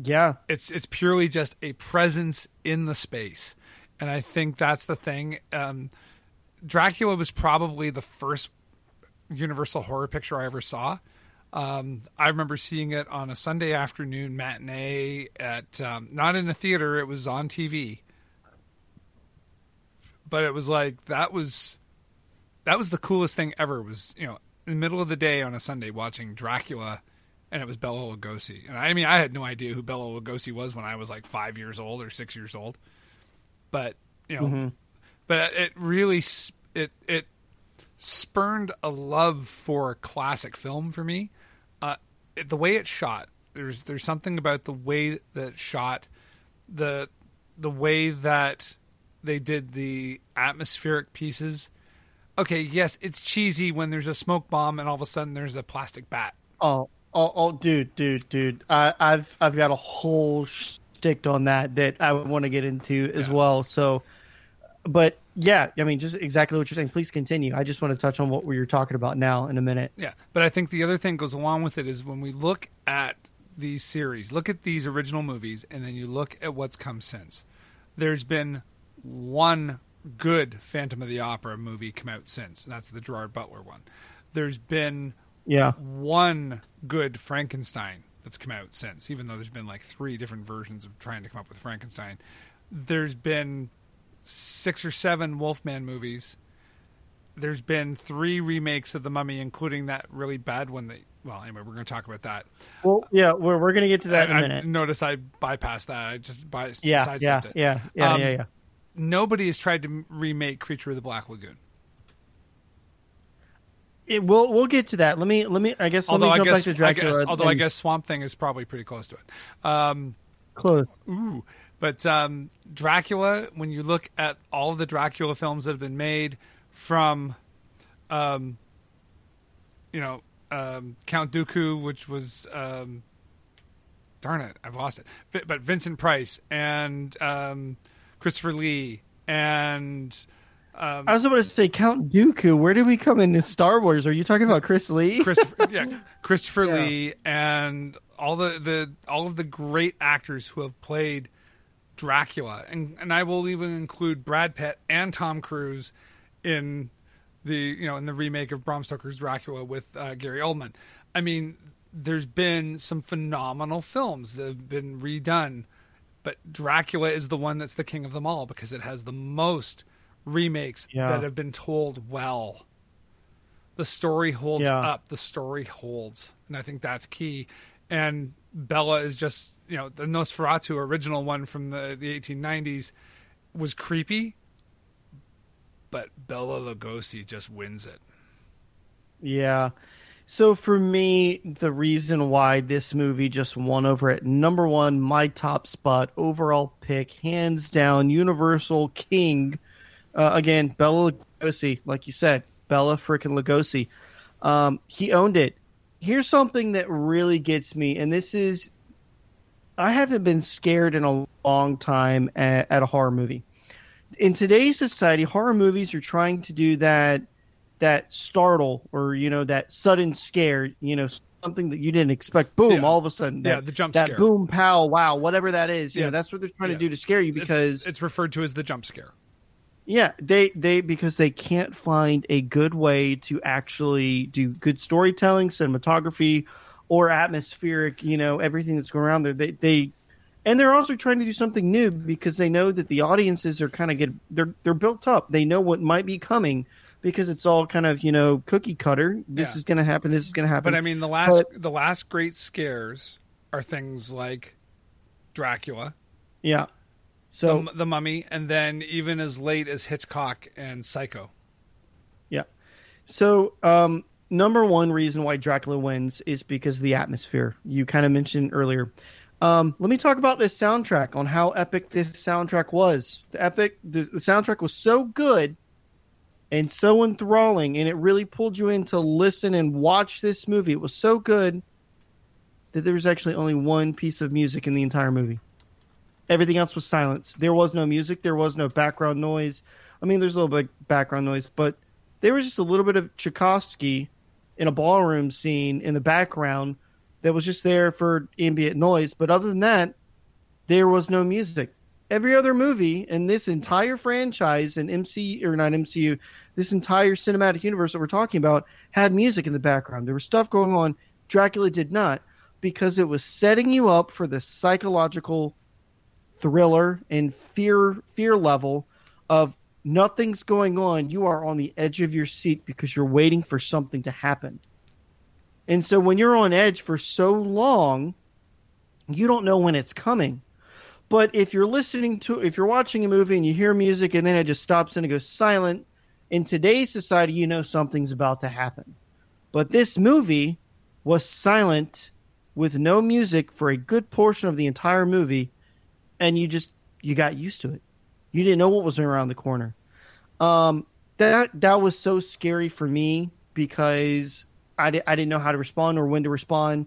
Yeah, it's it's purely just a presence in the space. And i think that's the thing. Um, dracula was probably the first universal horror picture i ever saw um, i remember seeing it on a sunday afternoon matinee at um, not in a theater it was on tv but it was like that was that was the coolest thing ever was you know in the middle of the day on a sunday watching dracula and it was Bela Lugosi. And I mean, I had no idea who Bela Lugosi was when I was like five years old or six years old. But you know, but it really it it spurned a love for classic film for me. The way it's shot, there's there's something about the way that shot, the the way that they did the atmospheric pieces. Okay, yes, it's cheesy when there's a smoke bomb and all of a sudden there's a plastic bat. Oh, oh, oh, dude, dude, dude. I, I've I've got a whole shtick on that that I want to get into as well. So, but yeah, I mean, just exactly what you're saying. Please continue. I just want to touch on what we were talking about now in a minute. Yeah, but I think the other thing goes along with it is when we look at these series, look at these original movies, and then you look at what's come since. There's been one good Phantom of the Opera movie come out since. and That's the Gerard Butler one. There's been Yeah. one good Frankenstein that's come out since, even though there's been like three different versions of trying to come up with Frankenstein. There's been six or seven Wolfman movies. There's been three remakes of The Mummy, including that really bad one that. Well, anyway, we're going to talk about that. Well, yeah, we're we're gonna get to that in I, a I minute. notice I bypassed that. I just by, yeah, yeah, sidestepped it. yeah, yeah, Um, yeah, yeah. Nobody has tried to remake Creature of the Black Lagoon. It, we'll we'll get to that. Let me let me. I guess let Although me I jump guess, back to I Dracula. guess, although I guess Swamp Thing is probably pretty close to it. Um, close. Ooh, but um, Dracula. When you look at all the Dracula films that have been made, from, um, you know, um, Count Dooku, which was, um, darn it, I've lost it. But Vincent Price and um, Christopher Lee and I was about to say Count Dooku. Where did we come into Star Wars? Are you talking about Chris Lee? Christopher, yeah, Christopher Lee and all the, the all of the great actors who have played Dracula, and and I will even include Brad Pitt and Tom Cruise in the you know in the remake of Bram Stoker's Dracula with uh, Gary Oldman. I mean, there's been some phenomenal films that have been redone, but Dracula is the one that's the king of them all because it has the most remakes Yeah. that have been told well the story holds Yeah. up the story holds and i think that's key and bela is just you know the nosferatu original one from the, the 1890s was creepy but bela lugosi just wins it Yeah. So for me, the reason why this movie just won over at number one, my top spot, overall pick, hands down, Universal King. Uh, again, Bela Lugosi, like you said, Bela freaking Lugosi. Um, he owned it. Here's something that really gets me, and this is, I haven't been scared in a long time at, at a horror movie. In today's society, horror movies are trying to do that that startle or you know that sudden scare you know something that you didn't expect boom Yeah. all of a sudden that, Yeah, the jump that scare. boom pow wow whatever that is you Yeah. know that's what they're trying Yeah. to do to scare you It's- because it's, referred to as the jump scare yeah they they because they can't find a good way to actually do good storytelling cinematography or atmospheric you know everything that's going around there. They they and they're also trying to do something new because they know that the audiences are kind of get they're they're built up. They know what might be coming because it's all kind of you know cookie cutter. This Yeah. is going to happen this is going to happen. But i mean the last But- the last great scares are things like dracula. Yeah so the, the mummy and then even as late as hitchcock and psycho Yeah. So, um, number one reason why Dracula wins is because of the atmosphere. You kind of mentioned earlier. Um, let me talk about this soundtrack on how epic this soundtrack was. The epic, the, the soundtrack was so good and so enthralling, and it really pulled you in to listen and watch this movie. It was so good that there was actually only one piece of music in the entire movie. Everything else was silence. There was no music. There was no background noise. I mean, there's a little bit of background noise, but there was just a little bit of Tchaikovsky in a ballroom scene in the background that was just there for ambient noise. But other than that, there was no music. Every other movie in this entire franchise and MC or not MCU, this entire cinematic universe that we're talking about had music in the background. There was stuff going on. Dracula did not because it was setting you up for the psychological thriller and fear fear level of nothing's going on. You are on the edge of your seat because you're waiting for something to happen. And so when you're on edge for so long, you don't know when it's coming. But if you're listening to, if you're watching a movie and you hear music and then it just stops and it goes silent, in today's society, you know something's about to happen. But this movie was silent with no music for a good portion of the entire movie, and you just you got used to it. You didn't know what was around the corner. Um, that that was so scary for me because I, di- I didn't know how to respond or when to respond.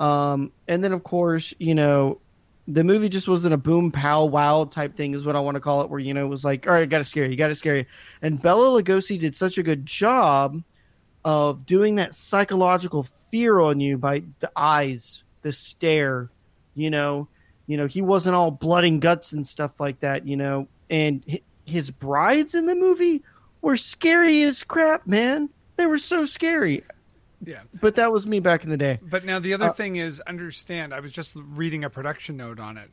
Um, and then of course, you know, the movie just wasn't a boom pow wow type thing is what I want to call it, where you know it was like, all right, got to scare you, got to scare you. And Bela Lugosi did such a good job of doing that psychological fear on you by the eyes, the stare, you know, you know, he wasn't all blood and guts and stuff like that, you know, and his brides in the movie were scary as crap, man. They were so scary. Yeah. But that was me back in the day. But now the other Uh, thing is understand. I was just reading a production note on it.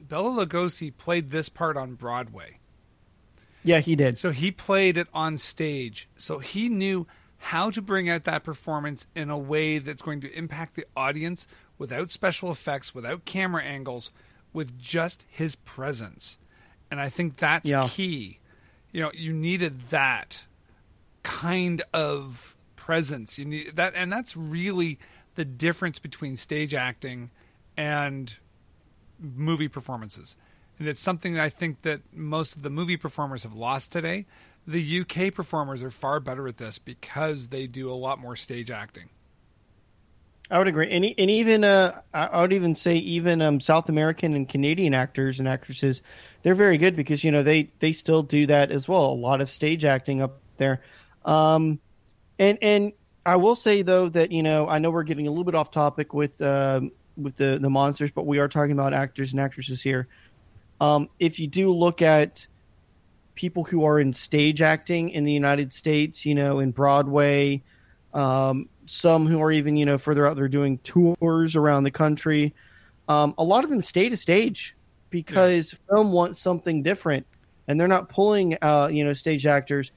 Bela Lugosi played this part on Broadway. Yeah, he did. So he played it on stage. So he knew how to bring out that performance in a way that's going to impact the audience without special effects, without camera angles, with just his presence. And I think that's Yeah. key. You know, you needed that kind of presence. You need that and that's really the difference between stage acting and movie performances. And it's something that I think that most of the movie performers have lost today. The UK performers are far better at this because they do a lot more stage acting. I would agree, and and even uh, I would even say even um, South American and Canadian actors and actresses, they're very good because you know they they still do that as well. A lot of stage acting up there, um, and and I will say though that you know I know we're getting a little bit off topic with um, with the the monsters, but we are talking about actors and actresses here. Um, if you do look at people who are in stage acting in the United States, you know, in Broadway, um, some who are even you know further out there doing tours around the country. Um, a lot of them stay to stage because film wants something different, and they're not pulling uh, you know stage actors.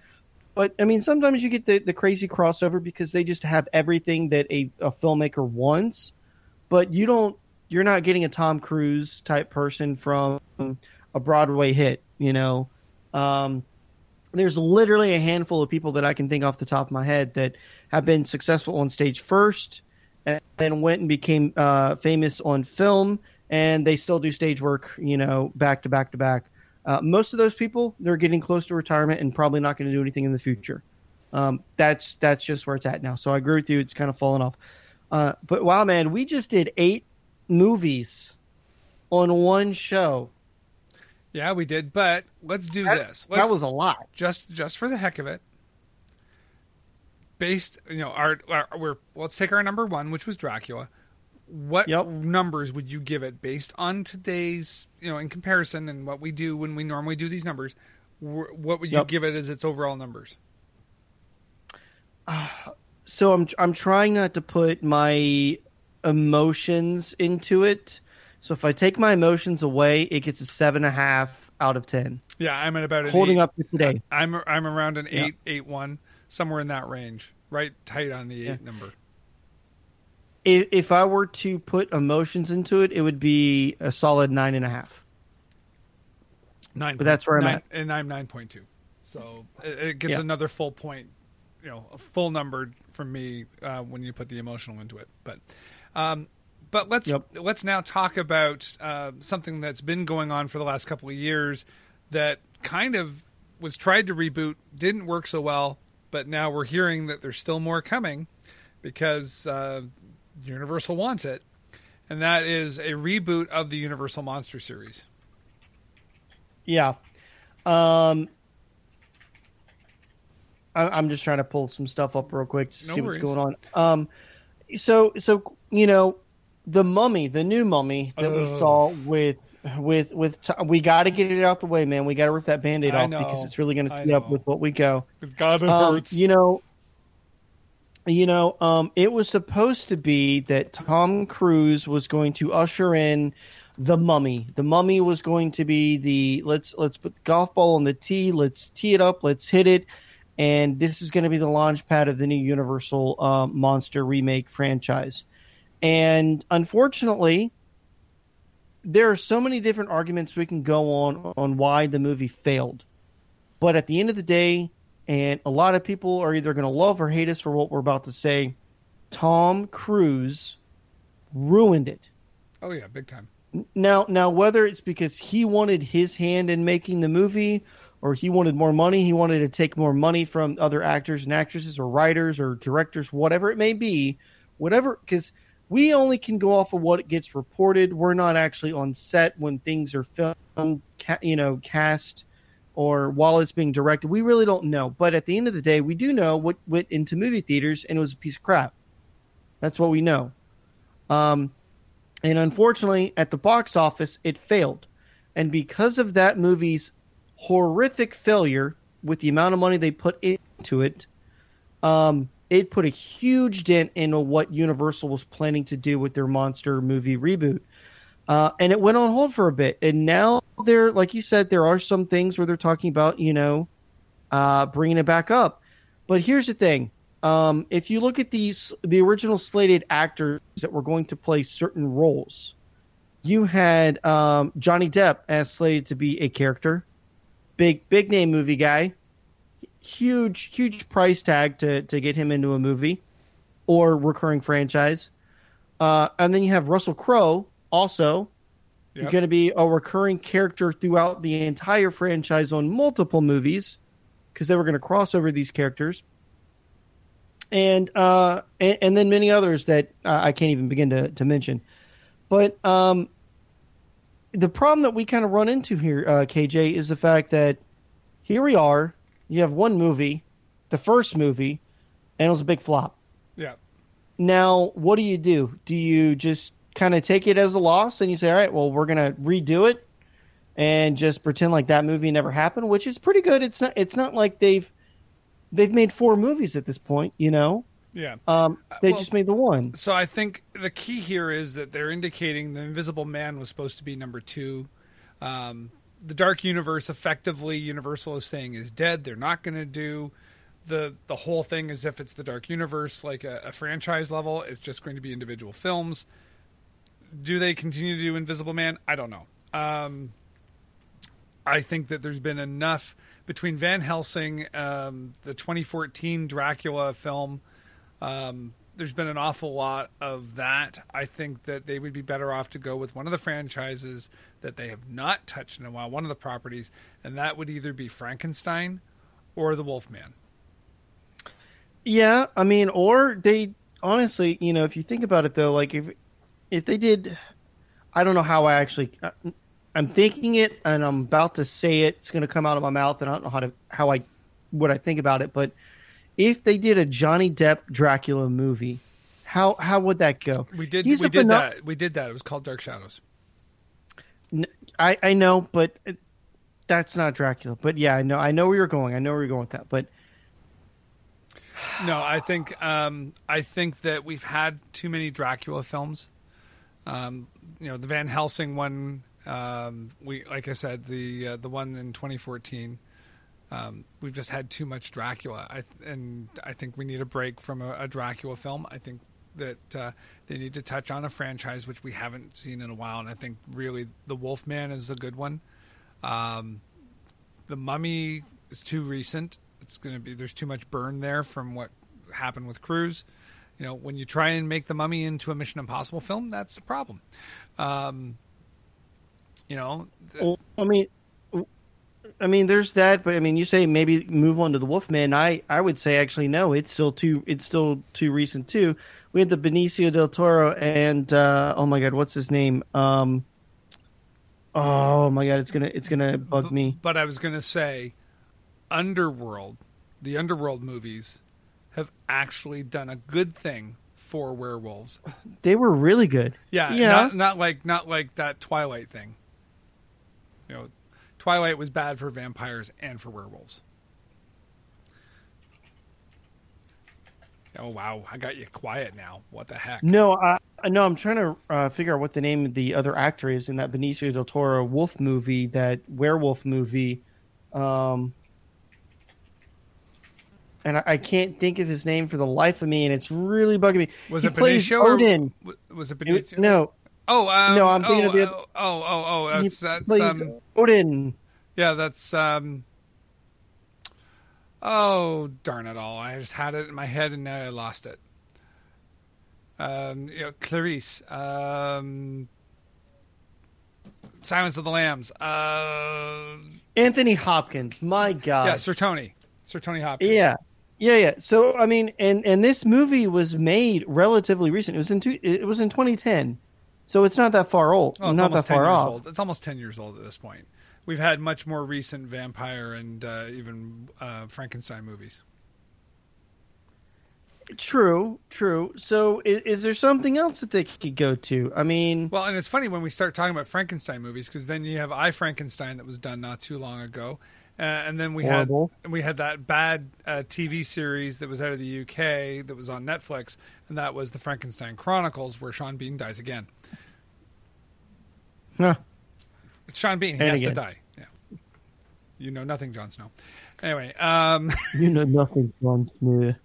But I mean, sometimes you get the, the crazy crossover because they just have everything that a, a filmmaker wants, but you don't. You're not getting a Tom Cruise type person from a Broadway hit. You know, um, there's literally a handful of people that I can think off the top of my head that have been successful on stage first, and then went and became uh, famous on film, and they still do stage work, you know, back to back to back. Uh, most of those people, they're getting close to retirement and probably not going to do anything in the future. Um, that's that's just where it's at now. So I agree with you; it's kind of fallen off. Uh, but wow, man, we just did eight movies on one show. Yeah, we did, but let's do That- this. that Let's, was a lot. Just just for the heck of it. Based, you know, our, our we're let's take our number 1, which was Dracula. What numbers would you give it based on today's, you know, in comparison and what we do when we normally do these numbers? wh- What would you Yep. give it as its overall numbers? so I'm I'm trying not to put my emotions into it. So if I take my emotions away, it gets a seven and a half out of ten. Yeah, I'm at about an Holding eight. up to today. I'm I'm around an Yeah. eight, eight one, somewhere in that range, right tight on the eight number. If, if I were to put emotions into it, it would be a solid nine and a half. Nine, But that's where I'm nine- at. and I'm nine point two. So it, it gets Yeah. another full point, you know, a full number from me uh, when you put the emotional into it. But, um, but let's let's now talk about uh, something that's been going on for the last couple of years that kind of was tried to reboot, didn't work so well, but now we're hearing that there's still more coming because uh, Universal wants it, and that is a reboot of the Universal Monster series. Yeah. Um, I, I'm just trying to pull some stuff up real quick to No see what's worries. going on. Um, so so you know, the mummy, the new mummy that we saw with with with T- we got to get it out the way, man. We got to rip that band-aid I off because it's really going to tee up with what we go. Because God, it Um, hurts. You know, you know, um, it was supposed to be that Tom Cruise was going to usher in the Mummy. The Mummy was going to be the let's let's put the golf ball on the tee, let's tee it up, let's hit it, and this is going to be the launch pad of the new Universal um, Monster remake franchise. And unfortunately, there are so many different arguments we can go on on why the movie failed. But at the end of the day, and a lot of people are either going to love or hate us for what we're about to say, Tom Cruise ruined it. Oh yeah, big time. Now, now whether it's because he wanted his hand in making the movie, or he wanted more money, he wanted to take more money from other actors and actresses, or writers, or directors, whatever it may be, whatever. Because we only can go off of what gets reported. We're not actually on set when things are filmed, ca- you know, cast, or while it's being directed. We really don't know. But at the end of the day, we do know what went into movie theaters, and it was a piece of crap. That's what we know. Um, And unfortunately, at the box office, it failed. And because of that movie's horrific failure with the amount of money they put into it, um, it put a huge dent into what Universal was planning to do with their monster movie reboot. Uh, and it went on hold for a bit. And now there, like you said, there are some things where they're talking about, you know, uh, bringing it back up. But here's the thing: um, if you look at these, the original slated actors that were going to play certain roles, you had um, Johnny Depp as slated to be a character, big big name movie guy, huge huge price tag to to get him into a movie or recurring franchise. Uh, and then you have Russell Crowe also Yep. going to be a recurring character throughout the entire franchise on multiple movies because they were going to cross over these characters. And, uh, and and then many others that uh, I can't even begin to, to mention. But um, the problem that we kind of run into here, uh, KJ, is the fact that here we are. You have one movie, the first movie, and it was a big flop. Yeah. Now, what do you do? Do you just kind of take it as a loss and you say, all right, well, we're going to redo it and just pretend like that movie never happened, which is pretty good. It's not, it's not like they've, they've made four movies at this point, you know? Yeah. Um, they well- just made the one. So I think the key here is that they're indicating the Invisible Man was supposed to be number two. Um, the Dark Universe, effectively, Universal is saying is dead. They're not going to do the the whole thing as if it's the Dark Universe, like a, a franchise level. It's just going to be individual films. Do they continue to do Invisible Man? I don't know. Um, I think that there's been enough between Van Helsing, um, the 2014 Dracula film. Um, there's been an awful lot of that. I think that they would be better off to go with one of the franchises that they have not touched in a while, one of the properties, and that would either be Frankenstein or the Wolfman. Yeah, I mean, or they honestly, you know, if you think about it though, like if if they did, I don't know how I actually, uh, I'm thinking it and I'm about to say it. It's going to come out of my mouth, and I don't know how to how I what I think about it. But if they did a Johnny Depp Dracula movie, how how would that go? We did He's we did pheno- that. We did that. It was called Dark Shadows. I I know, but it- that's not Dracula. But yeah, I know I know where you're going. I know where you're going with that. But No, I think um, I think that we've had too many Dracula films. Um, you know, the Van Helsing one. Um, we like I said, the uh, the one in 2014. Um, we've just had too much Dracula, I th- and I think we need a break from a, a Dracula film. I think that uh, they need to touch on a franchise which we haven't seen in a while, and I think really the Wolfman is a good one. Um, the Mummy is too recent. It's going to be there's too much burn there from what happened with Cruise. You know, when you try and make the Mummy into a Mission Impossible film, that's the problem. Um, you know, th- Well, I mean, I mean, there's that, but I mean, you say maybe move on to the Wolfman. I, I would say actually no, it's still too, it's still too recent too. We had the Benicio del Toro and uh, oh my god, what's his name? Um, oh my god, it's gonna, it's gonna bug me. But I was going to say, Underworld, the Underworld movies have actually done a good thing for werewolves. They were really good. Yeah, yeah. Not, not like not like that Twilight thing. You know, Twilight was bad for vampires and for werewolves. Oh wow, I got you quiet now. What the heck? No, I no, I'm trying to uh, figure out what the name of the other actor is in that Benicio del Toro wolf movie, that werewolf movie. Um, and I, I can't think of his name for the life of me, and it's really bugging me. Was he it plays Benicio Odin. w- was it It- Benicio? no, Oh, um, No, I'm thinking oh, of the- oh, oh, oh, oh, he that's that's um, Odin. yeah, that's um. Oh darn it all! I just had it in my head and now I lost it. Um, you know, Clarice, um, Silence of the Lambs. Uh, Anthony Hopkins. My God. yeah, Sir Tony, Sir Tony Hopkins. Yeah. Yeah, yeah. So I mean, and and this movie was made relatively recent. It was in two, it was in 2010, so it's not that far old. Oh, it's not almost that far ten years off. old. It's almost ten years old at this point. We've had much more recent vampire and uh, even uh, Frankenstein movies. True, true. So, is, is there something else that they could go to? I mean, Well, and it's funny when we start talking about Frankenstein movies because then you have I Frankenstein that was done not too long ago, uh, and then we Horrible. had we had that bad uh, TV series that was out of the UK that was on Netflix, and that was the Frankenstein Chronicles, where Sean Bean dies again. huh. It's Sean Bean, he And has to die. Yeah, you know nothing, Jon Snow. Anyway, um, you know nothing, Jon Snow.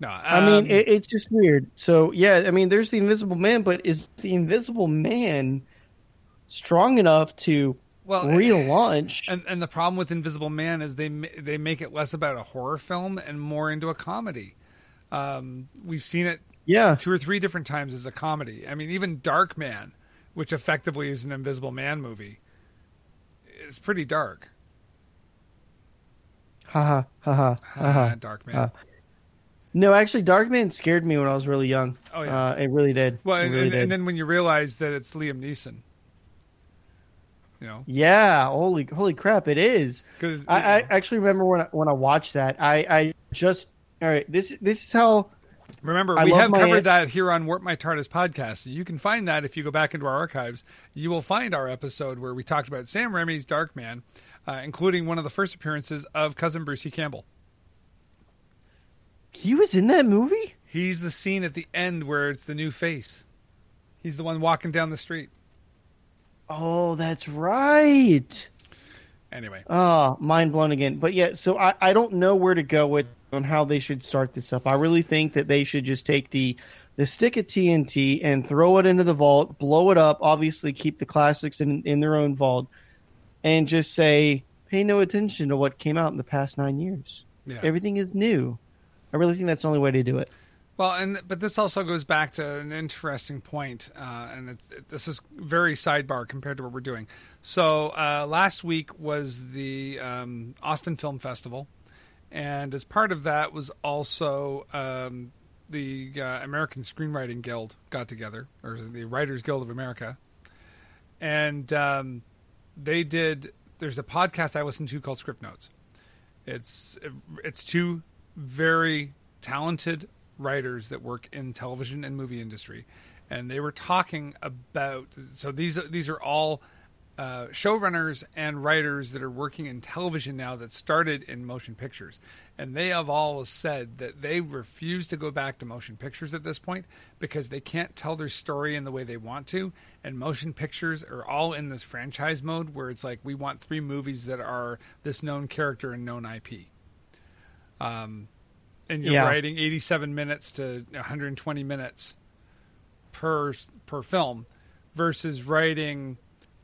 no, I mean, um, it, it's just weird. So, yeah, I mean, there's the Invisible Man, but is the Invisible Man strong enough to Well, relaunch? And and the problem with Invisible Man is they they make it less about a horror film and more into a comedy. Um, we've seen it yeah, two or three different times as a comedy. I mean, even Darkman, which effectively is an Invisible Man movie, is pretty dark. ha ha ha ha. ha. Darkman. Uh, No, actually, Darkman scared me when I was really young. Oh, yeah. uh, it really did. well, and, really and, did. and then when you realize that it's Liam Neeson, you know, yeah, holy holy crap, it is. because I, I actually remember when I, when I watched that. I, I just all right. This this is how Remember, I we have covered aunt- that here on Warp My TARDIS podcast. You can find that if you go back into our archives. You will find our episode where we talked about Sam Raimi's Darkman, uh, including one of the first appearances of cousin Brucey Campbell. he was in that movie. He's the scene at the end where it's the new face. He's the one walking down the street. Oh, that's right. Anyway, Oh, mind blown again. But yeah, so I, I don't know where to go with on how they should start this up. I really think that they should just take the the stick of TNT and throw it into the vault, blow it up, obviously keep the classics in in their own vault, and just say, pay no attention to what came out in the past nine years. yeah. Everything is new. I really think that's the only way to do it. Well, and but this also goes back to an interesting point, uh, and it, this is very sidebar compared to what we're doing. So uh, last week was the um, Austin Film Festival, and as part of that was also um, the uh, American Screenwriting Guild got together, or the Writers Guild of America, and um, they did. There's a podcast I listen to called Scriptnotes. It's it's two very talented writers that work in television and movie industry, and they were talking about. So these these are all uh, showrunners and writers that are working in television now that started in motion pictures, and they have all said that they refuse to go back to motion pictures at this point because they can't tell their story in the way they want to, and motion pictures are all in this franchise mode where it's like we want three movies that are this known character and known IP. Um, and you're Yeah. writing 87 minutes to 120 minutes per per film versus writing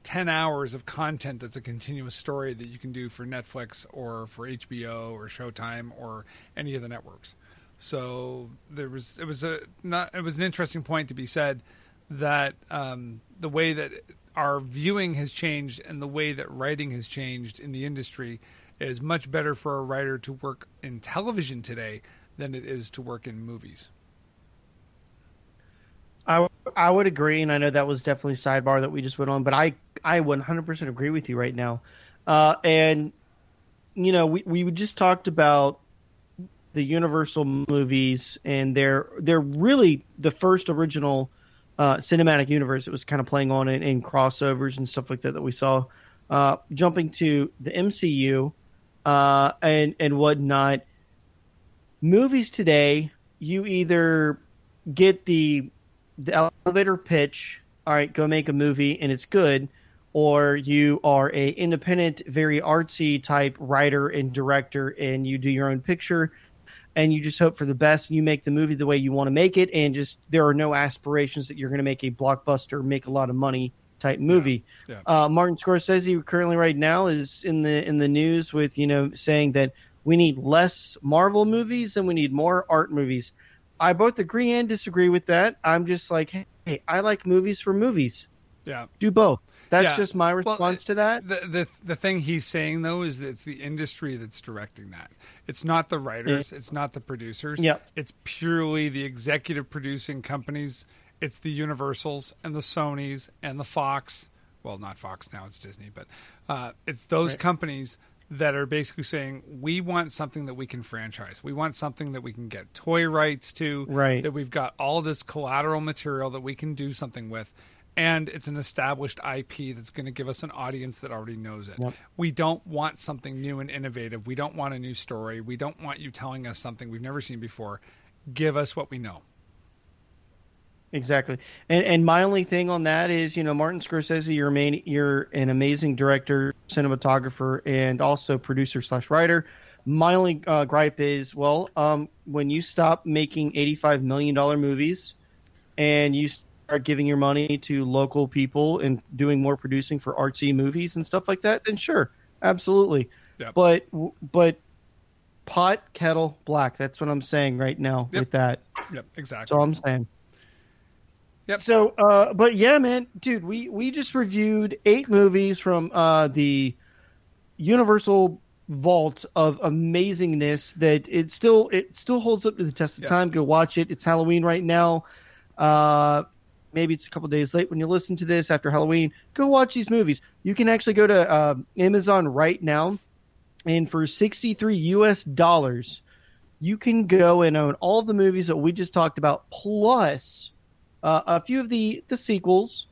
10 hours of content that's a continuous story that you can do for Netflix or for HBO or Showtime or any of the networks. So there was it was a not it was an interesting point to be said that um, the way that our viewing has changed and the way that writing has changed in the industry it is much better for a writer to work in television today than it is to work in movies. I I would agree, and I know that was definitely sidebar that we just went on, but I I 100% agree with you right now. Uh, and you know, we we just talked about the Universal movies, and they're they're really the first original uh, cinematic universe that was kind of playing on in, in crossovers and stuff like that that we saw. Uh, jumping to the MCU uh, and and whatnot, movies today, you either get the the elevator pitch. All right, go make a movie and it's good, or you are a independent, very artsy type writer and director, and you do your own picture, and you just hope for the best. And you make the movie the way you want to make it, and just there are no aspirations that you're going to make a blockbuster, make a lot of money type movie. Yeah. Uh, Martin Scorsese currently right now is in the in the news with you know saying that we need less Marvel movies and we need more art movies. I both agree and disagree with that. I'm just like, hey, I like movies for movies. Yeah. Do both. That's Yeah. just my Well, response to that. The, the the thing he's saying though is that it's the industry that's directing that. It's not the writers. It's not the producers. Yeah. It's purely the executive producing companies. It's the Universals and the Sonys and the Fox. Well, not Fox now; it's Disney, but uh, it's those companies that are basically saying we want something that we can franchise. We want something that we can get toy rights to. Right. That we've got all this collateral material that we can do something with. And it's an established IP that's going to give us an audience that already knows it. Yep. We don't want something new and innovative. We don't want a new story. We don't want you telling us something we've never seen before. Give us what we know. Exactly. And and my only thing on that is, you know, Martin Scorsese, you're main, you're an amazing director, cinematographer, and also producer slash writer. My only uh, gripe is, well, um, when you stop making eighty-five million dollar movies, and you start giving your money to local people and doing more producing for artsy movies and stuff like that, then sure, absolutely. Yep. But but pot kettle black. That's what I'm saying right now Yep. with that. Yep, That's exactly. all I'm saying. Yep. So, uh, but yeah, man, dude, we we just reviewed eight movies from uh, the Universal vault of amazingness that it still it still holds up to the test of Yeah. time. Go watch it. It's Halloween right now. Uh, maybe it's a couple days late when you listen to this after Halloween. Go watch these movies. You can actually go to uh, Amazon right now, and for sixty three U.S. dollars, you can go and own all the movies that we just talked about, plus uh, a few of the the sequels.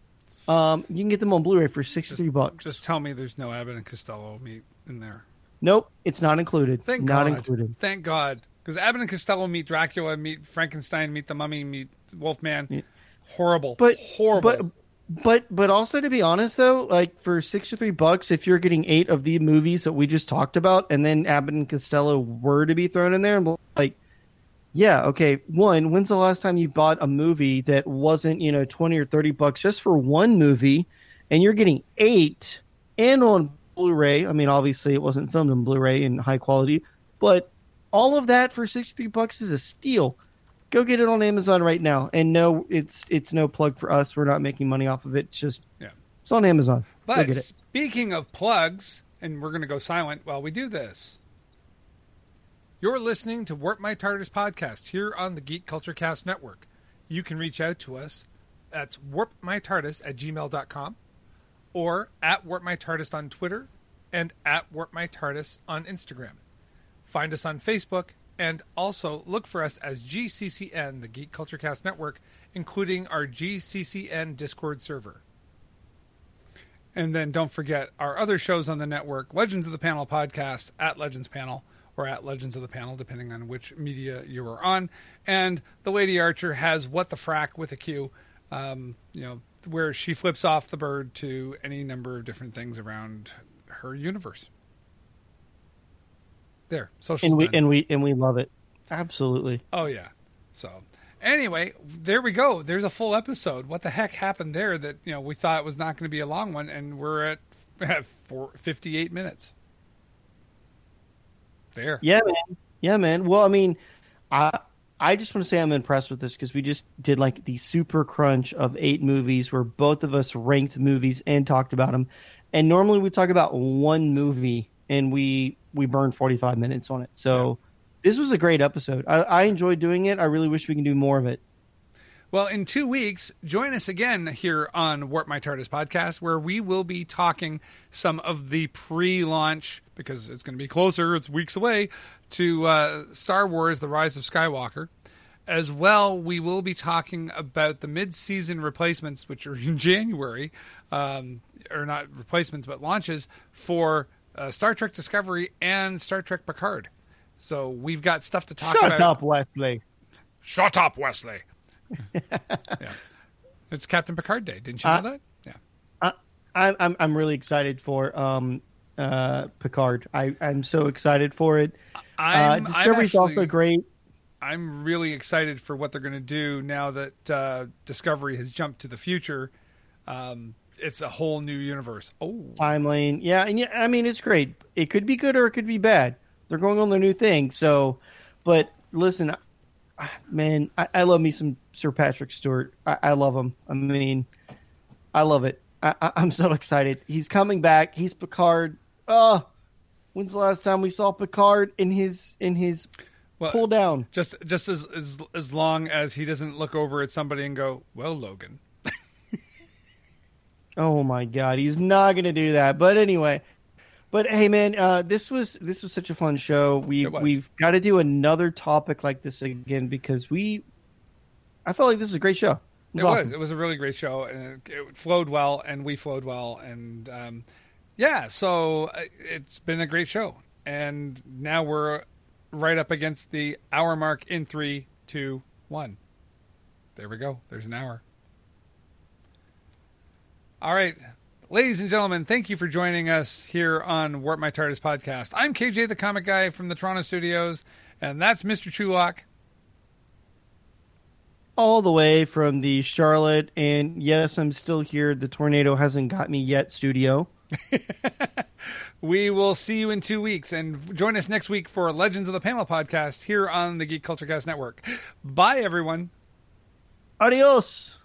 Um, you can get them on Blu-ray for sixty three bucks. Just tell me there's no Abbott and Costello meat in there. Nope, it's not included. Thank not God. included. Thank God. Because Abbott and Costello meet Dracula, meet Frankenstein, meet the Mummy, meet Wolfman. Horrible. But horrible. But but but also to be honest though, like for sixty three bucks, if you're getting eight of the movies that we just talked about, and then Abbott and Costello were to be thrown in there, like, yeah, okay. One, when's the last time you bought a movie that wasn't you know twenty or thirty bucks just for one movie, and you're getting eight and on Blu-ray? I mean, obviously it wasn't filmed on Blu-ray in high quality, but all of that for sixty three bucks is a steal go get it on Amazon right now. And no, it's it's no plug for us. We're not making money off of it. It's just Yeah. it's on Amazon. But speaking of plugs, and we're going to go silent while we do this. You're listening to Warp My TARDIS podcast here on the Geek Culturecast Network. You can reach out to us. That's warpmytardis at gmail.com or at warpmytardis on Twitter and at warpmytardis on Instagram. Find us on Facebook and also look for us as GCCN, the Geek Culturecast Network, including our GCCN Discord server. And then don't forget our other shows on the network Legends of the Panel podcast at Legends Panel or at Legends of the Panel, depending on which media you are on. And The Lady Archer has What the Frack with a Q, um, you know, where she flips off the bird to any number of different things around her universe. There, social And we and we and we love it. Absolutely. Oh yeah. So anyway, there we go. There's a full episode. What the heck happened there? That you know we thought was not going to be a long one, and we're at, at four, 58 minutes. There. Yeah, man. Yeah, man. Well, I mean, I I just want to say I'm impressed with this because we just did like the super crunch of eight movies where both of us ranked movies and talked about them. And normally we talk about one movie and we we burned 45 minutes on it. So this was a great episode. I, I enjoyed doing it. I really wish we can do more of it. Well, in two weeks, join us again here on Warp My TARDIS podcast, where we will be talking some of the pre-launch because it's going to be closer; it's weeks away to uh, Star Wars: The Rise of Skywalker. As well, we will be talking about the mid-season replacements, which are in January, um, or not replacements, but launches for uh, Star Trek Discovery and Star Trek Picard. So we've got stuff to talk Shut about. Shut up, Wesley. Shut up, Wesley. Yeah. It's Captain Picard Day. Didn't you know Uh, that? Yeah. I, I'm I'm I'm really excited for um uh Picard. I I'm so excited for it. I'm, uh, I'm Discovery's actually, also great. I'm really excited for what they're going to do now that uh, Discovery has jumped to the future. Um, it's a whole new universe. Oh, time lane. Yeah, and yeah, I mean it's great. It could be good or it could be bad. They're going on their new thing. So, but listen, I- Ah, man, I, I love me some Sir Patrick Stewart. I, I love him. I mean, I love it. I, I'm so excited. He's coming back. He's Picard. Oh, when's the last time we saw Picard in his in his well, pull down? just just as, as as long as he doesn't look over at somebody and go, "Well, Logan." Oh my God, he's not going to do that. But anyway, But hey, man, uh, this was this was such a fun show. We we've got to do another topic like this again because we. I felt like this was a great show. It was. It was a really great show, and it, it flowed well, and we flowed well, and um, yeah. So uh, it's been a great show, and now we're right up against the hour mark in three, two, one. There we go. There's an hour. All right, ladies and gentlemen, thank you for joining us here on Warp My TARDIS podcast. I'm KJ, the comic guy from the Toronto studios, and that's Mr. Chulak. all the way from the Charlotte, and yes, I'm still here. The tornado hasn't got me yet. Studio. We will see you in two weeks and join us next week for Legends of the Panel podcast here on the Geek Culturecast Network. Bye, everyone. Adios.